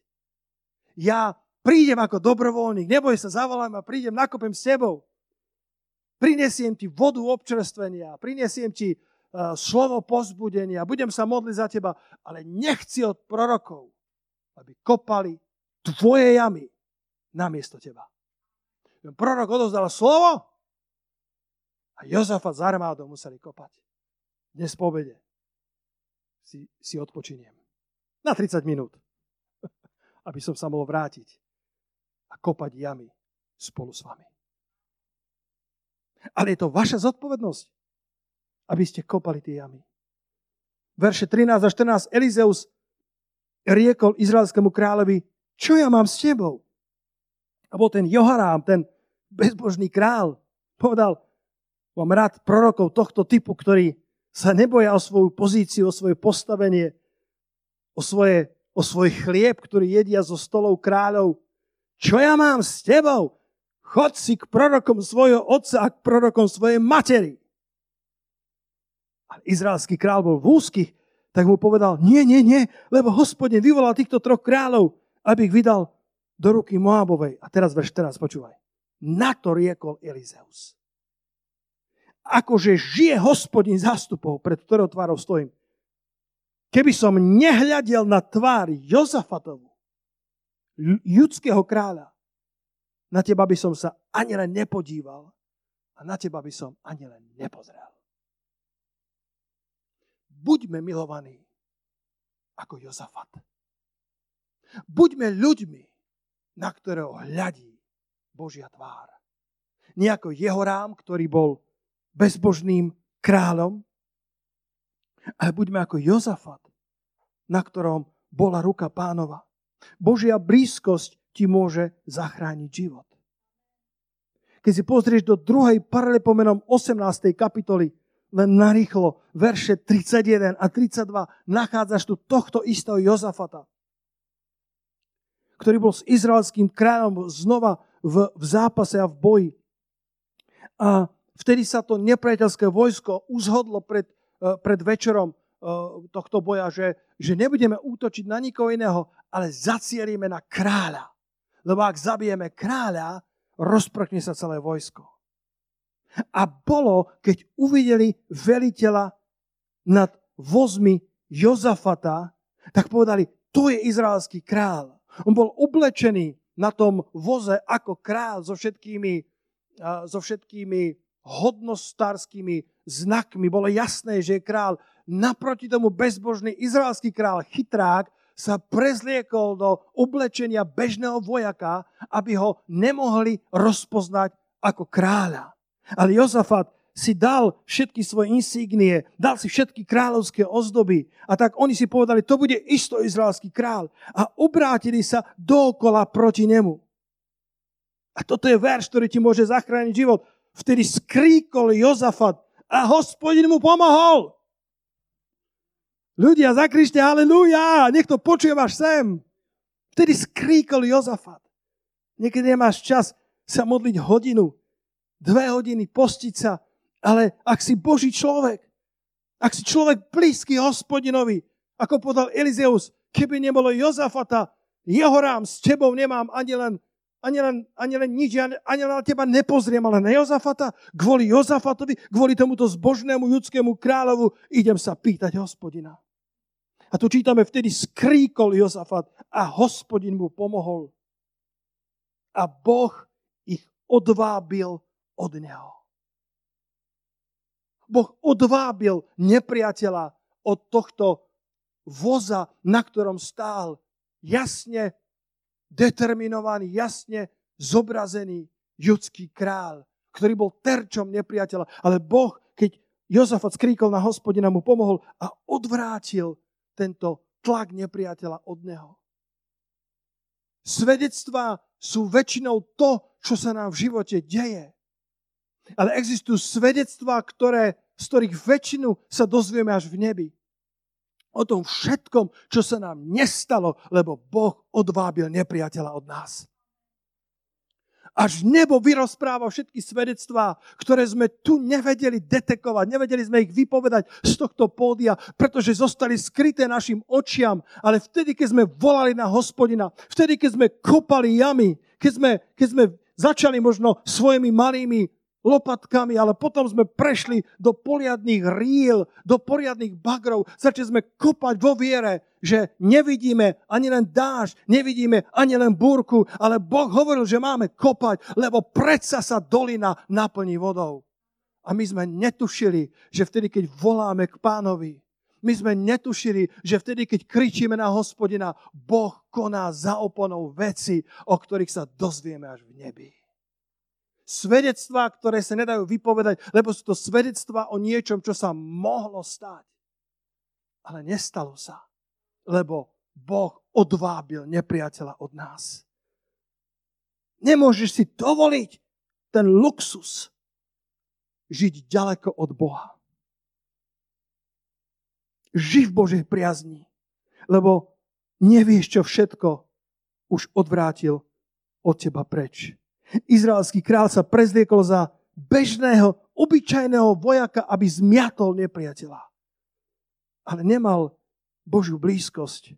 Ja prídem ako dobrovoľník, neboj sa, zavolám a prídem, nakopem s tebou. Prinesiem ti vodu občerstvenia, prinesiem ti uh, slovo pozbudenia, budem sa modliť za teba, ale nechci od prorokov, aby kopali tvoje jamy namiesto teba. Prorok odozdal slovo a Jozafa s armádou museli kopať. Dnes po obede si, si odpočiniem. Na 30 minút. [LAUGHS] Aby som sa mohol vrátiť a kopať jamy spolu s vami. Ale je to vaša zodpovednosť, aby ste kopali tie jamy. Verše 13 a 14 Elizeus riekol izraelskému kráľovi, čo ja mám s tebou? A bol ten Joharám, ten bezbožný král, povedal, mám rád prorokov tohto typu, ktorí sa neboja o svoju pozíciu, o svoje postavenie, o, svoje, o svoj chlieb, ktorý jedia zo stolov kráľov. Čo ja mám s tebou? Chod si k prorokom svojho otca a k prorokom svojej matery. Ale izraelský král bol v úzkých, tak mu povedal, nie, nie, nie, lebo hospodin vyvolal týchto troch kráľov, aby ich vydal do ruky Moabovej. A teraz verš teraz, počúvaj. Na to riekol Elizeus. Akože žije hospodin zástupov, pred ktorou tvárou stojím. Keby som nehľadel na tvár Jozafatovu, judského kráľa, na teba by som sa ani len nepodíval a na teba by som ani len nepozrel. Buďme milovaní ako Jozafat. Buďme ľuďmi, na ktorého hľadí Božia tvár. Nie ako Jehorám, ktorý bol bezbožným kráľom, ale buďme ako Jozafat, na ktorom bola ruka pánova. Božia blízkosť ti môže zachrániť život. Keď si pozrieš do druhej paralepomenom 18. kapitoly, len narýchlo, verše 31 a 32, nachádzaš tu tohto istého Jozafata ktorý bol s izraelským kráľom znova v, v zápase a v boji. A vtedy sa to nepriateľské vojsko uzhodlo pred, eh, pred večerom eh, tohto boja, že, že nebudeme útočiť na nikoho iného, ale zacielíme na kráľa. Lebo ak zabijeme kráľa, rozprchne sa celé vojsko. A bolo, keď uvideli veliteľa nad vozmi Jozafata, tak povedali, to je izraelský král. On bol oblečený na tom voze ako král so všetkými, so všetkými hodnostárskymi znakmi. Bolo jasné, že je král. Naproti tomu bezbožný izraelský král, chytrák, sa prezliekol do oblečenia bežného vojaka, aby ho nemohli rozpoznať ako kráľa. Ale Jozafat si dal všetky svoje insígnie, dal si všetky kráľovské ozdoby. A tak oni si povedali, to bude isto izraelský král. A obrátili sa dookola proti nemu. A toto je verš, ktorý ti môže zachrániť život. Vtedy skríkol Jozafat a hospodin mu pomohol. Ľudia, zakrište halleluja, nech to počujem až sem. Vtedy skríkol Jozafat. Niekedy nemáš čas sa modliť hodinu, dve hodiny, postiť sa, ale ak si Boží človek, ak si človek blízky hospodinovi, ako podal Elizeus, keby nebolo Jozafata, Jehorám, s tebou nemám ani len, ani len, ani len nič, ani, len na teba nepozriem, ale na Jozafata, kvôli Jozafatovi, kvôli tomuto zbožnému judskému kráľovu, idem sa pýtať hospodina. A tu čítame, vtedy skríkol Jozafat a hospodin mu pomohol. A Boh ich odvábil od neho. Boh odvábil nepriateľa od tohto voza, na ktorom stál. Jasne determinovaný, jasne zobrazený judský král, ktorý bol terčom nepriateľa. Ale Boh, keď Jozafat skríkol na hospodina, mu pomohol a odvrátil tento tlak nepriateľa od neho. Svedectvá sú väčšinou to, čo sa nám v živote deje. Ale existujú svedectvá, ktoré, z ktorých väčšinu sa dozvieme až v nebi. O tom všetkom, čo sa nám nestalo, lebo Boh odvábil nepriateľa od nás. Až nebo vyrozpráva všetky svedectvá, ktoré sme tu nevedeli detekovať, nevedeli sme ich vypovedať z tohto pódia, pretože zostali skryté našim očiam. Ale vtedy, keď sme volali na hospodina, vtedy, keď sme kopali jamy, keď sme, keď sme začali možno svojimi malými lopatkami, ale potom sme prešli do poriadných ríl, do poriadnych bagrov. Začali sme kopať vo viere, že nevidíme ani len dáž, nevidíme ani len búrku, ale Boh hovoril, že máme kopať, lebo predsa sa dolina naplní vodou. A my sme netušili, že vtedy, keď voláme k pánovi, my sme netušili, že vtedy, keď kričíme na hospodina, Boh koná za oponou veci, o ktorých sa dozvieme až v nebi svedectvá, ktoré sa nedajú vypovedať, lebo sú to svedectvá o niečom, čo sa mohlo stať. Ale nestalo sa, lebo Boh odvábil nepriateľa od nás. Nemôžeš si dovoliť ten luxus žiť ďaleko od Boha. Ži v Božej priazni, lebo nevieš, čo všetko už odvrátil od teba preč. Izraelský král sa prezliekol za bežného, obyčajného vojaka, aby zmiatol nepriateľa. Ale nemal Božiu blízkosť.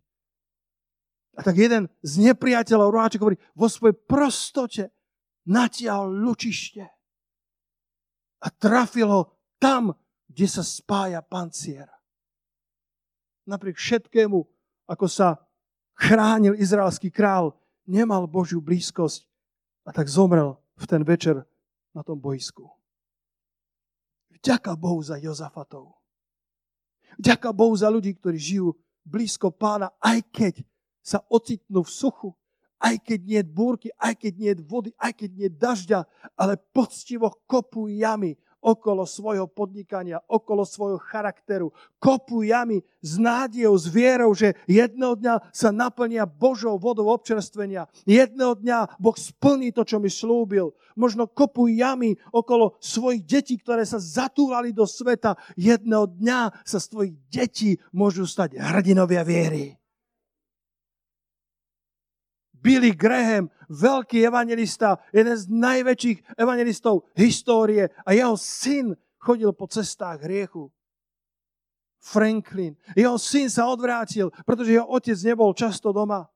A tak jeden z nepriateľov, roháček hovorí, vo svojej prostote natiahol lučište a trafil ho tam, kde sa spája pancier. Napriek všetkému, ako sa chránil izraelský král, nemal Božiu blízkosť a tak zomrel v ten večer na tom boisku. Vďaka Bohu za Jozafatov. Vďaka Bohu za ľudí, ktorí žijú blízko pána, aj keď sa ocitnú v suchu, aj keď nie je búrky, aj keď nie je vody, aj keď nie je dažďa, ale poctivo kopú jamy okolo svojho podnikania, okolo svojho charakteru. Kopu jamy s nádejou, s vierou, že jedného dňa sa naplnia Božou vodou občerstvenia. Jedného dňa Boh splní to, čo mi slúbil. Možno kopu jamy okolo svojich detí, ktoré sa zatúlali do sveta. Jedného dňa sa z tvojich detí môžu stať hrdinovia viery. Billy Graham, veľký evangelista, jeden z najväčších evangelistov histórie a jeho syn chodil po cestách hriechu. Franklin. Jeho syn sa odvrátil, pretože jeho otec nebol často doma.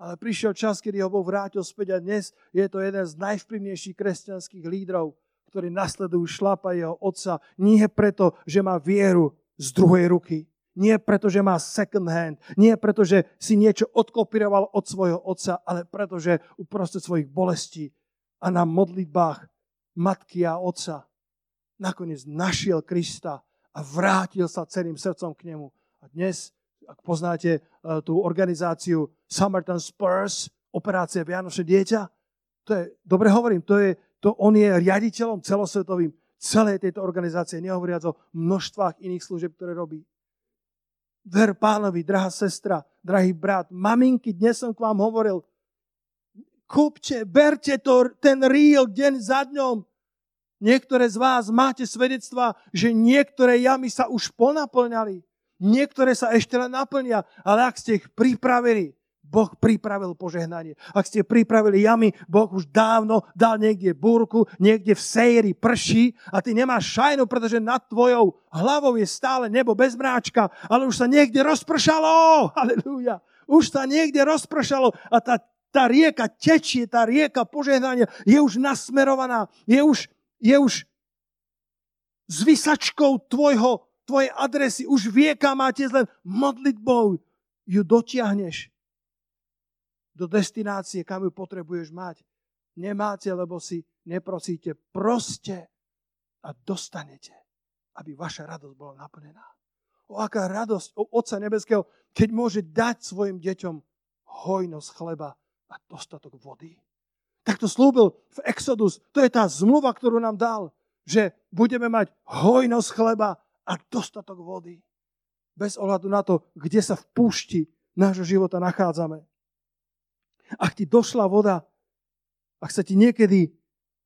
Ale prišiel čas, kedy ho Boh vrátil späť a dnes je to jeden z najvplyvnejších kresťanských lídrov, ktorí nasledujú šlapa jeho otca. Nie preto, že má vieru z druhej ruky, nie preto, že má second hand, nie preto, že si niečo odkopíroval od svojho otca, ale preto, že uprostred svojich bolestí a na modlitbách matky a otca nakoniec našiel Krista a vrátil sa celým srdcom k nemu. A dnes, ak poznáte uh, tú organizáciu Summerton Spurs, operácia Vianoše dieťa, to je, dobre hovorím, to je, to on je riaditeľom celosvetovým celej tejto organizácie, nehovoriac o množstvách iných služieb, ktoré robí. Ver pánovi, drahá sestra, drahý brat, maminky, dnes som k vám hovoril, kúpte, berte to, ten real deň za dňom. Niektoré z vás máte svedectva, že niektoré jamy sa už ponaplňali. Niektoré sa ešte len naplnia, ale ak ste ich pripravili, Boh pripravil požehnanie. Ak ste pripravili jamy, Boh už dávno dal niekde búrku, niekde v sejri prší a ty nemáš šajnu, pretože nad tvojou hlavou je stále nebo bez mráčka, ale už sa niekde rozpršalo. [LAUGHS] Halelúja. Už sa niekde rozpršalo a tá, tá rieka tečie, tá rieka požehnania je už nasmerovaná, je už, je už s vysačkou tvojho, tvojej adresy, už vie, kam máte len modlitbou ju dotiahneš do destinácie, kam ju potrebuješ mať. Nemáte, lebo si neprosíte. Proste a dostanete, aby vaša radosť bola naplnená. O aká radosť o Otca Nebeského, keď môže dať svojim deťom hojnosť chleba a dostatok vody. Tak to slúbil v Exodus. To je tá zmluva, ktorú nám dal, že budeme mať hojnosť chleba a dostatok vody. Bez ohľadu na to, kde sa v púšti nášho života nachádzame. Ak ti došla voda, ak sa ti niekedy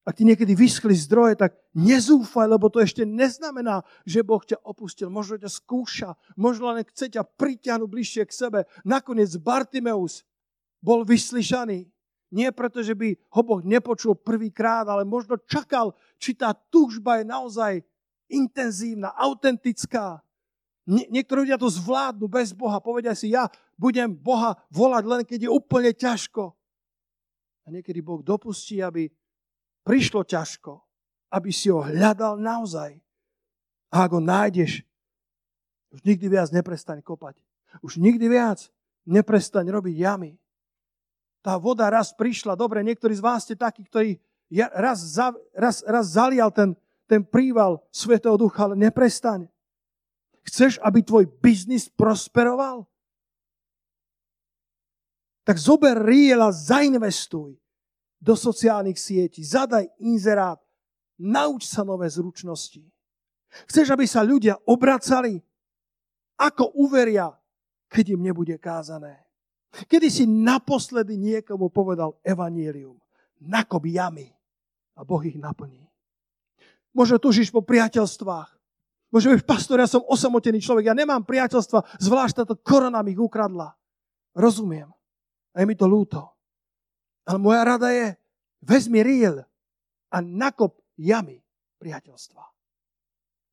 ak ti niekedy vyschli zdroje, tak nezúfaj, lebo to ešte neznamená, že Boh ťa opustil. Možno ťa skúša, možno len chce ťa pritiahnuť bližšie k sebe. Nakoniec Bartimeus bol vyslyšaný. Nie preto, že by ho Boh nepočul prvýkrát, ale možno čakal, či tá túžba je naozaj intenzívna, autentická. Nie, niektorí ľudia to zvládnu bez Boha. Povedia si, ja budem Boha volať len keď je úplne ťažko. A niekedy Boh dopustí, aby prišlo ťažko, aby si ho hľadal naozaj. A ak ho nájdeš, už nikdy viac neprestaň kopať. Už nikdy viac neprestaň robiť jamy. Tá voda raz prišla, dobre, niektorí z vás ste takí, ktorí raz, raz, raz zalial ten, ten príval Svetého Ducha, ale neprestaň. Chceš, aby tvoj biznis prosperoval? Tak zober riela, zainvestuj do sociálnych sietí, zadaj inzerát, nauč sa nové zručnosti. Chceš, aby sa ľudia obracali? Ako uveria, keď im nebude kázané? Kedy si naposledy niekomu povedal evanielium? Nakop jamy a Boh ich naplní. Možno tužíš po priateľstvách. Možno vieš, pastor, ja som osamotený človek, ja nemám priateľstva, zvlášť táto korona mi ich ukradla. Rozumiem. A je mi to ľúto. Ale moja rada je, vezmi riel a nakop jamy priateľstva.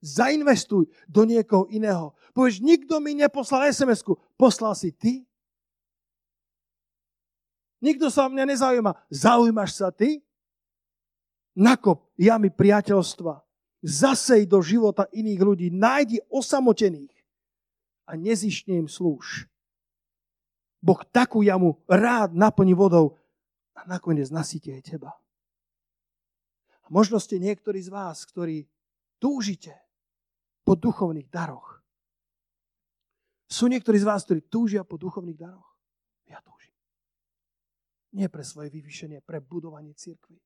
Zainvestuj do niekoho iného. Povieš, nikto mi neposlal SMS-ku. Poslal si ty? Nikto sa o mňa nezaujíma. Zaujímaš sa ty? Nakop jamy priateľstva. Zasej do života iných ľudí. Nájdi osamotených a nezišne im slúž. Boh takú jamu rád naplní vodou, a nakoniec nasíte aj teba. A možno ste niektorí z vás, ktorí túžite po duchovných daroch. Sú niektorí z vás, ktorí túžia po duchovných daroch? Ja túžim. Nie pre svoje vyvýšenie, pre budovanie cirkvy.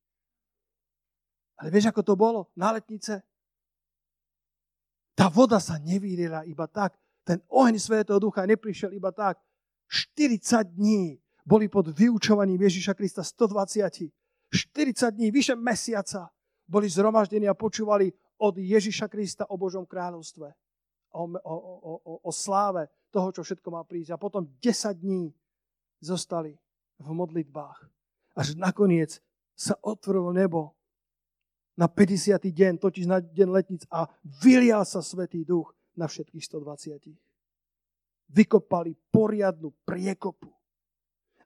Ale vieš, ako to bolo na letnice? Tá voda sa nevýrila iba tak. Ten oheň Svetého Ducha neprišiel iba tak. 40 dní boli pod vyučovaním Ježiša Krista 120. 40 dní, vyše mesiaca boli zhromaždení a počúvali od Ježiša Krista o Božom kráľovstve. O, o, o, o, o sláve toho, čo všetko má prísť. A potom 10 dní zostali v modlitbách. Až nakoniec sa otvorilo nebo na 50. deň, totiž na deň letnic a vylial sa Svetý Duch na všetkých 120. Vykopali poriadnu priekopu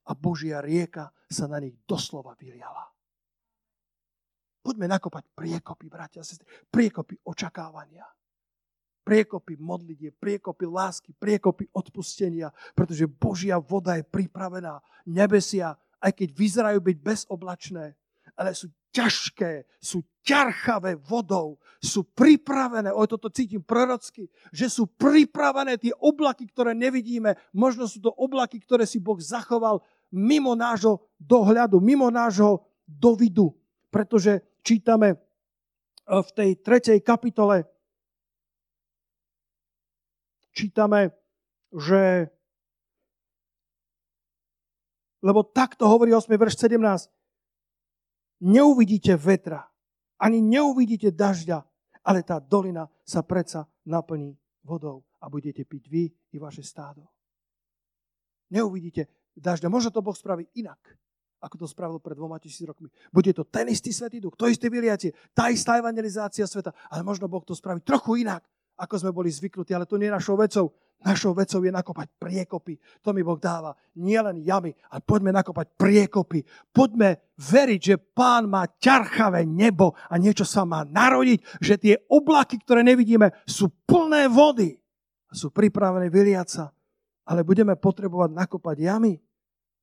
a Božia rieka sa na nich doslova vyliala. Poďme nakopať priekopy, bratia a sestry, priekopy očakávania, priekopy modlitie, priekopy lásky, priekopy odpustenia, pretože Božia voda je pripravená. Nebesia, aj keď vyzerajú byť bezoblačné, ale sú ťažké, sú ťarchavé vodou, sú pripravené, o toto cítim prorocky, že sú pripravené tie oblaky, ktoré nevidíme. Možno sú to oblaky, ktoré si Boh zachoval mimo nášho dohľadu, mimo nášho dovidu. Pretože čítame e, v tej tretej kapitole, čítame, že lebo takto hovorí 8. verš 17, neuvidíte vetra, ani neuvidíte dažďa, ale tá dolina sa predsa naplní vodou a budete piť vy i vaše stádo. Neuvidíte dažďa. Možno to Boh spraví inak, ako to spravil pred dvoma tisíc rokmi. Bude to ten istý Svetý Duch, to isté vyliatie, tá istá evangelizácia sveta, ale možno Boh to spraví trochu inak, ako sme boli zvyknutí, ale to nie je našou vecou. Našou vecou je nakopať priekopy. To mi Boh dáva. Nie len jamy, ale poďme nakopať priekopy. Poďme veriť, že Pán má ťarchavé nebo a niečo sa má narodiť, že tie oblaky, ktoré nevidíme, sú plné vody. Sú pripravené vyliať sa ale budeme potrebovať nakopať jamy.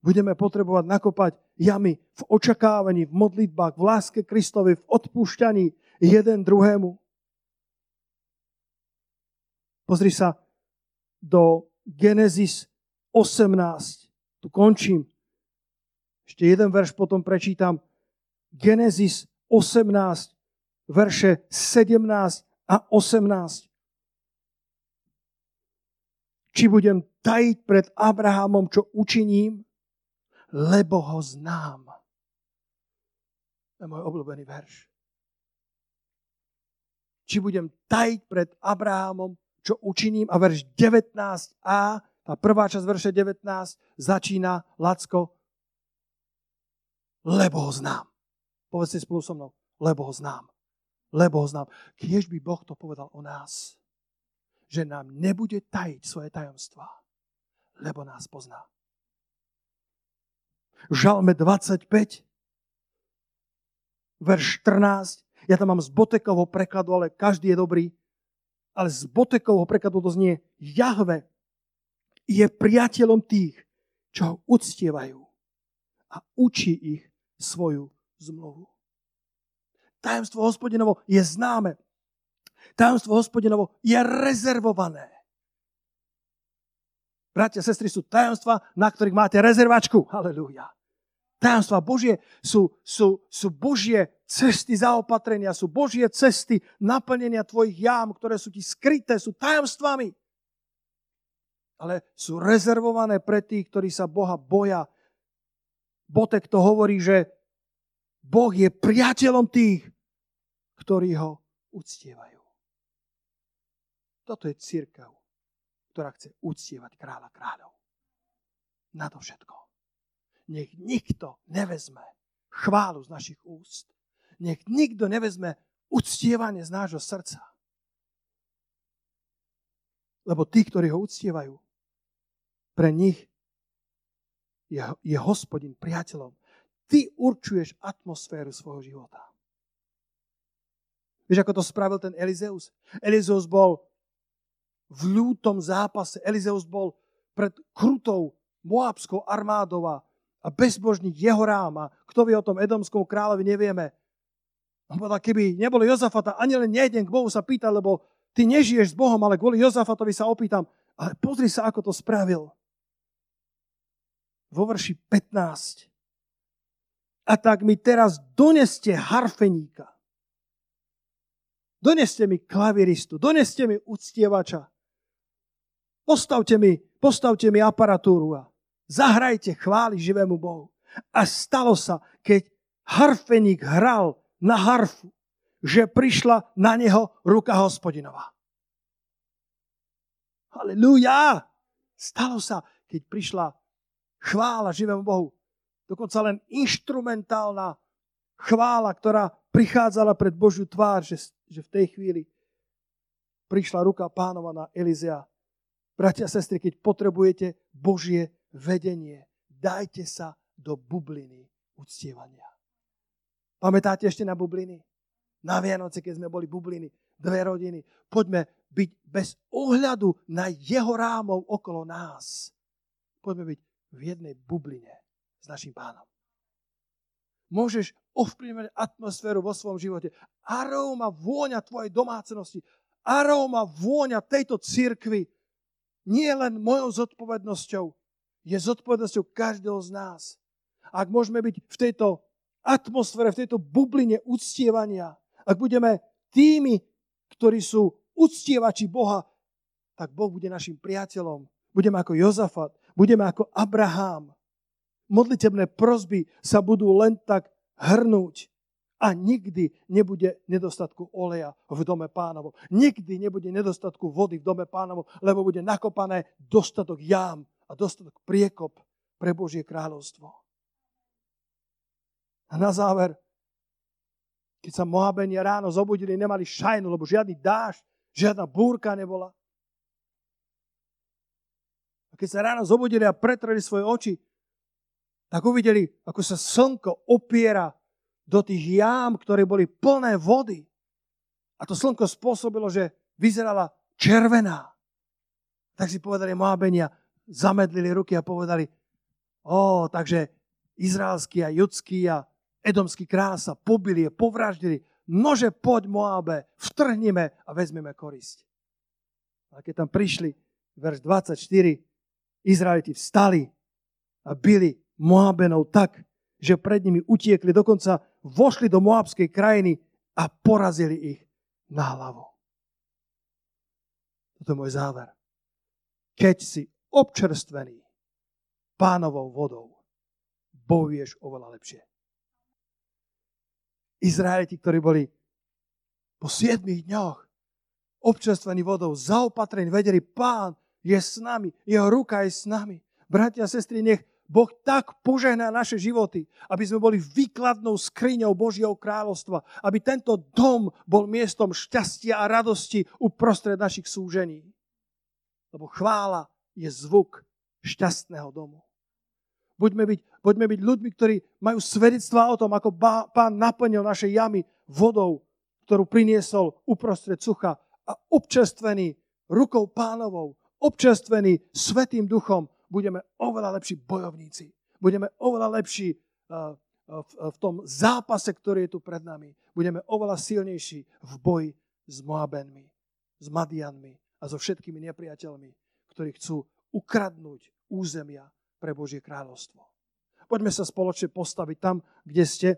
Budeme potrebovať nakopať jamy v očakávaní, v modlitbách, v láske Kristovi, v odpúšťaní jeden druhému. Pozri sa do Genesis 18. Tu končím. Ešte jeden verš potom prečítam. Genesis 18, verše 17 a 18. Či budem tajiť pred Abrahamom, čo učiním, lebo ho znám. To je môj obľúbený verš. Či budem tajiť pred Abrahamom, čo učiním. A verš 19a, tá prvá časť verše 19, začína Lacko, lebo ho znám. Povedzte spolu so mnou, lebo ho znám. Lebo ho znám. Kiež by Boh to povedal o nás, že nám nebude tajiť svoje tajomstvá, lebo nás pozná. Žalme 25, verš 14. Ja tam mám z Botekovho prekladu, ale každý je dobrý. Ale z Botekovho prekladu to znie Jahve je priateľom tých, čo ho uctievajú a učí ich svoju zmluvu. Tajemstvo hospodinovo je známe. Tajomstvo hospodinovo je rezervované. Bratia, sestry, sú tajomstva, na ktorých máte rezervačku. Halelúja. Tajomstva Božie sú, sú, sú Božie cesty zaopatrenia, sú Božie cesty naplnenia tvojich jám, ktoré sú ti skryté, sú tajomstvami. Ale sú rezervované pre tých, ktorí sa Boha boja. Botek to hovorí, že Boh je priateľom tých, ktorí ho uctievajú. Toto je církev, ktorá chce uctievať kráľa kráľov. Na to všetko. Nech nikto nevezme chválu z našich úst. Nech nikto nevezme uctievanie z nášho srdca. Lebo tí, ktorí ho uctievajú, pre nich je, je hospodin priateľom Ty určuješ atmosféru svojho života. Vieš, ako to spravil ten Elizeus? Elizeus bol v ľútom zápase. Elizeus bol pred krutou moabskou armádou a bezbožník Jehorám. A kto vie o tom edomskom kráľovi, nevieme. On povedal, keby nebolo Jozafata, ani len nejdem k Bohu sa pýtať, lebo ty nežiješ s Bohom, ale kvôli Jozafatovi sa opýtam. Ale pozri sa, ako to spravil. Vo verši 15 a tak mi teraz doneste harfeníka. Doneste mi klaviristu, doneste mi uctievača. Postavte mi, postavte mi aparatúru a zahrajte chváli živému Bohu. A stalo sa, keď harfeník hral na harfu, že prišla na neho ruka hospodinová. Halelúja! Stalo sa, keď prišla chvála živému Bohu dokonca len inštrumentálna chvála, ktorá prichádzala pred Božiu tvár, že, že v tej chvíli prišla ruka pánova na Elizea. Bratia a sestry, keď potrebujete Božie vedenie, dajte sa do bubliny uctievania. Pamätáte ešte na bubliny? Na Vianoce, keď sme boli bubliny, dve rodiny. Poďme byť bez ohľadu na jeho rámov okolo nás. Poďme byť v jednej bubline s našim pánom. Môžeš ovplyvňovať atmosféru vo svojom živote. Aróma vôňa tvojej domácnosti, aróma vôňa tejto cirkvi nie len mojou zodpovednosťou, je zodpovednosťou každého z nás. Ak môžeme byť v tejto atmosfére, v tejto bubline uctievania, ak budeme tými, ktorí sú uctievači Boha, tak Boh bude našim priateľom. Budeme ako Jozafat, budeme ako Abraham, modlitebné prozby sa budú len tak hrnúť a nikdy nebude nedostatku oleja v dome pánovom. Nikdy nebude nedostatku vody v dome pánovom, lebo bude nakopané dostatok jám a dostatok priekop pre Božie kráľovstvo. A na záver, keď sa Mohabenia ráno zobudili, nemali šajnu, lebo žiadny dáž, žiadna búrka nebola. A keď sa ráno zobudili a pretreli svoje oči, tak uvideli, ako sa slnko opiera do tých jám, ktoré boli plné vody. A to slnko spôsobilo, že vyzerala červená. Tak si povedali Moabenia, zamedlili ruky a povedali, o, takže izraelský a judský a edomský kráľ sa pobili, povraždili. Nože poď Moabe, vtrhnime a vezmeme korisť. A keď tam prišli, verš 24, Izraeliti vstali a byli Moabenov tak, že pred nimi utiekli, dokonca vošli do Moabskej krajiny a porazili ich na hlavu. Toto je môj záver. Keď si občerstvený pánovou vodou, bojuješ oveľa lepšie. Izraeliti, ktorí boli po 7 dňoch občerstvení vodou, zaopatrení, vedeli, pán je s nami, jeho ruka je s nami. Bratia a sestry, nech Boh tak požehná naše životy, aby sme boli výkladnou skriňou Božieho kráľovstva, aby tento dom bol miestom šťastia a radosti uprostred našich súžení. Lebo chvála je zvuk šťastného domu. Buďme byť, buďme byť ľuďmi, ktorí majú svedectvá o tom, ako pán naplnil naše jamy vodou, ktorú priniesol uprostred sucha a občerstvený rukou pánovou, občerstvený svetým duchom, budeme oveľa lepší bojovníci. Budeme oveľa lepší uh, v, v tom zápase, ktorý je tu pred nami. Budeme oveľa silnejší v boji s Moabenmi, s Madianmi a so všetkými nepriateľmi, ktorí chcú ukradnúť územia pre Božie kráľovstvo. Poďme sa spoločne postaviť tam, kde ste,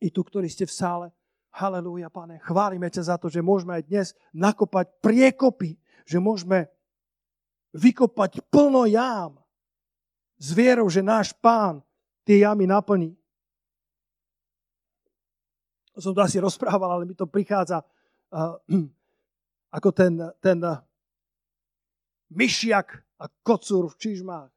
i tu, ktorí ste v sále. Halelúja, pane. Chválime ťa za to, že môžeme aj dnes nakopať priekopy, že môžeme vykopať plno jám s vierou, že náš pán tie jamy naplní. Som to asi rozprával, ale mi to prichádza uh, [CLEARS THROAT] ako ten, ten myšiak a kocúr v čižmách.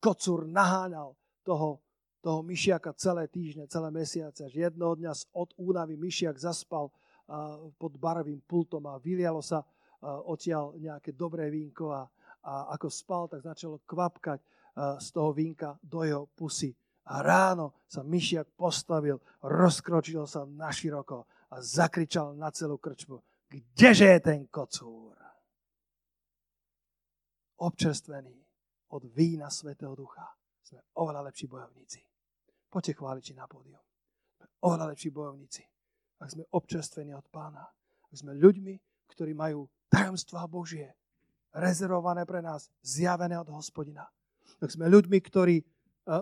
Kocúr naháňal toho, toho myšiaka celé týždne, celé mesiace. Až jednoho dňa od únavy myšiak zaspal pod barovým pultom a vylialo sa odtiaľ nejaké dobré vínko a, a ako spal, tak začalo kvapkať z toho vínka do jeho pusy. A ráno sa myšiak postavil, rozkročil sa na široko a zakričal na celú krčmu. Kdeže je ten kocúr? Občerstvený od vína Svetého Ducha. Sme oveľa lepší bojovníci. Poďte chváliči na pódium. Sme oveľa lepší bojovníci. Ak sme občerstvení od pána. Ak sme ľuďmi, ktorí majú tajomstvá Božie, rezervované pre nás, zjavené od hospodina. Tak sme ľuďmi, ktorí eh,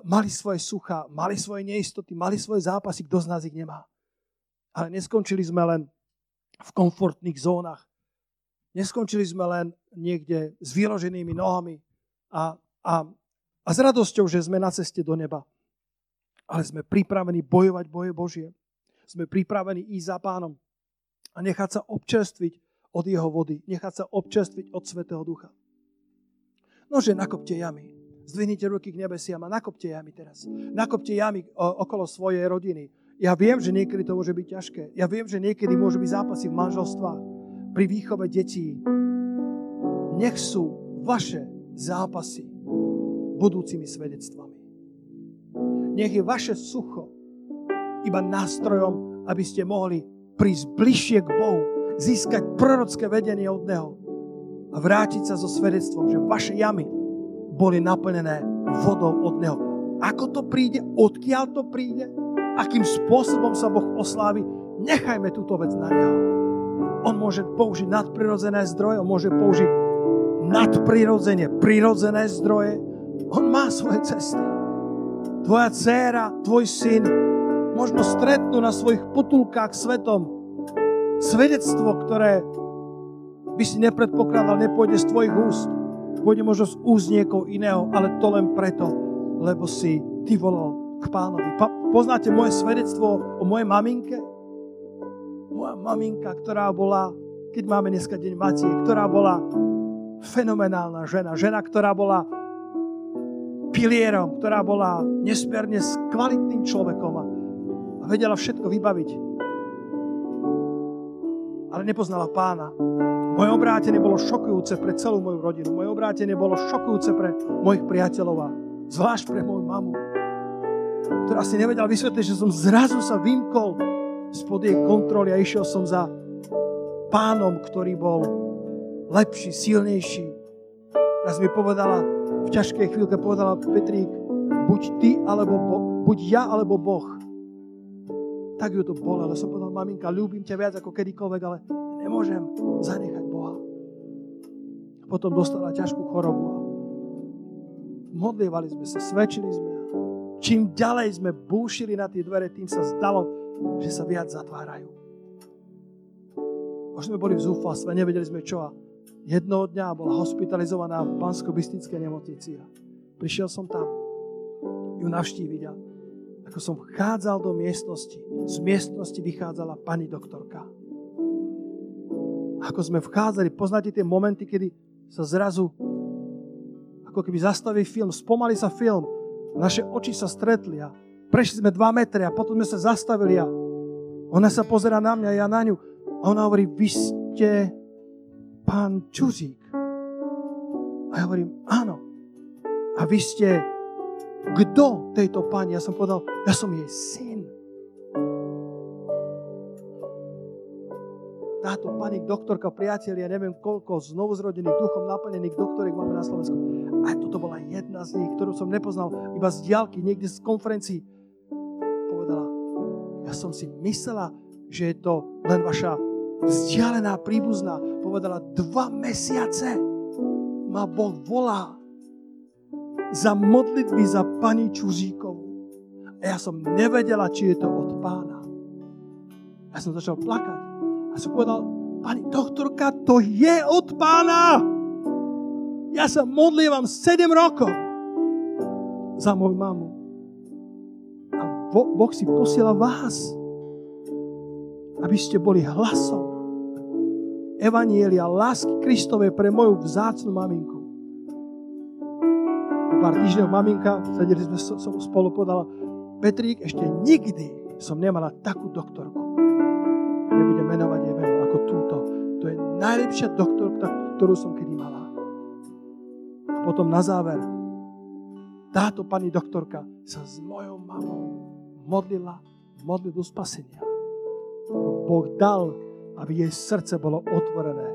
mali svoje sucha, mali svoje neistoty, mali svoje zápasy, kto z nás ich nemá. Ale neskončili sme len v komfortných zónach. Neskončili sme len niekde s vyloženými nohami a, a, a s radosťou, že sme na ceste do neba. Ale sme pripravení bojovať boje Božie. Sme pripravení ísť za pánom a nechať sa občerstviť od jeho vody, nechať sa občerstviť od Svetého Ducha. Nože nakopte jamy. Zdvihnite ruky k nebesiam a nakopte jamy teraz. Nakopte jamy okolo svojej rodiny. Ja viem, že niekedy to môže byť ťažké. Ja viem, že niekedy môžu byť zápasy v manželstvách, pri výchove detí. Nech sú vaše zápasy budúcimi svedectvami. Nech je vaše sucho iba nástrojom, aby ste mohli prísť bližšie k Bohu, získať prorocké vedenie od Neho a vrátiť sa so svedectvom, že vaše jamy boli naplnené vodou od Neho. Ako to príde? Odkiaľ to príde? Akým spôsobom sa Boh oslávi? Nechajme túto vec na Neho. On môže použiť nadprirodzené zdroje, on môže použiť nadprirodzene prirodzené zdroje. On má svoje cesty. Tvoja dcéra, tvoj syn možno stretnú na svojich potulkách svetom Svedectvo, ktoré by si nepredpokladal, nepôjde z tvojich úst. Pôjde možno z úst niekoho iného, ale to len preto, lebo si ty volal k pánovi. Pa- poznáte moje svedectvo o mojej maminke? Moja maminka, ktorá bola, keď máme dneska deň Matie, ktorá bola fenomenálna žena. Žena, ktorá bola pilierom, ktorá bola nesmierne kvalitným človekom a vedela všetko vybaviť ale nepoznala pána. Moje obrátenie bolo šokujúce pre celú moju rodinu. Moje obrátenie bolo šokujúce pre mojich priateľov a zvlášť pre moju mamu, ktorá si nevedela vysvetliť, že som zrazu sa vymkol spod jej kontroly a išiel som za pánom, ktorý bol lepší, silnejší. Raz mi povedala, v ťažkej chvíľke povedala Petrík, buď ty, alebo bo, buď ja, alebo Boh tak ju to bolelo. Som povedal, maminka, ľúbim ťa viac ako kedykoľvek, ale nemôžem zanechať Boha. Potom dostala ťažkú chorobu. Modlievali sme sa, svedčili sme. čím ďalej sme búšili na tie dvere, tým sa zdalo, že sa viac zatvárajú. Už sme boli v zúfalstve, nevedeli sme čo a jednoho dňa bola hospitalizovaná v bansko nemocnici. Prišiel som tam ju navštíviť a ako som vchádzal do miestnosti, z miestnosti vychádzala pani doktorka. Ako sme vchádzali, poznáte tie momenty, kedy sa zrazu ako keby zastaví film, spomalí sa film, naše oči sa stretli a prešli sme dva metre a potom sme sa zastavili a ona sa pozera na mňa, ja na ňu a ona hovorí, vy ste pán Čuzík. A ja hovorím, áno. A vy ste kto tejto pani? Ja som povedal, ja som jej syn. Táto pani doktorka, priatelia, neviem koľko znovuzrodených duchom naplnených doktoriek máme na Slovensku. A toto bola jedna z nich, ktorú som nepoznal iba z diálky, niekde z konferencií. Ja som si myslela, že je to len vaša vzdialená príbuzná. Povedala, dva mesiace ma Boh volá za modlitby za pani Čuzíkovú. A ja som nevedela, či je to od pána. Ja som začal plakať. A som povedal, pani doktorka, to je od pána. Ja sa modlievam 7 rokov za moju mamu. Boh si posiela vás, aby ste boli hlasom Evanielia, lásky Kristovej pre moju vzácnu maminku. Pár týždňov maminka, sedeli sme som spolu, podala, Petrík, ešte nikdy som nemala takú doktorku nebudem menovať jej meno ako túto. To je najlepšia doktorka, ktorú som kedy mala. A potom na záver, táto pani doktorka sa s mojou mamou modlila modlitbu spasenia. Boh dal, aby jej srdce bolo otvorené.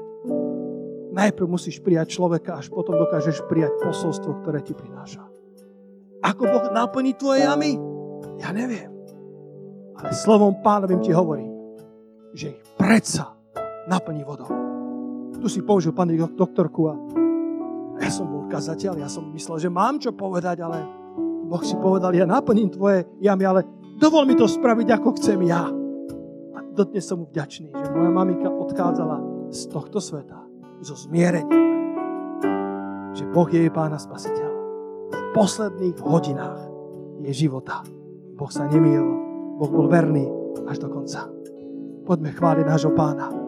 Najprv musíš prijať človeka, až potom dokážeš prijať posolstvo, ktoré ti prináša. Ako Boh naplní tvoje jamy? Ja neviem. Ale slovom pánovým ti hovorím, že ich predsa naplní vodou. Tu si použil pani doktorku a ja som bol kazateľ, ja som myslel, že mám čo povedať, ale Boh si povedal, ja naplním tvoje jamy, ale dovol mi to spraviť, ako chcem ja. A dodnes som mu vďačný, že moja maminka odchádzala z tohto sveta so zmierením. Že Boh je jej pána spasiteľ. V posledných hodinách jej života Boh sa nemýlil. Boh bol verný až do konca. Poďme chváliť nášho pána.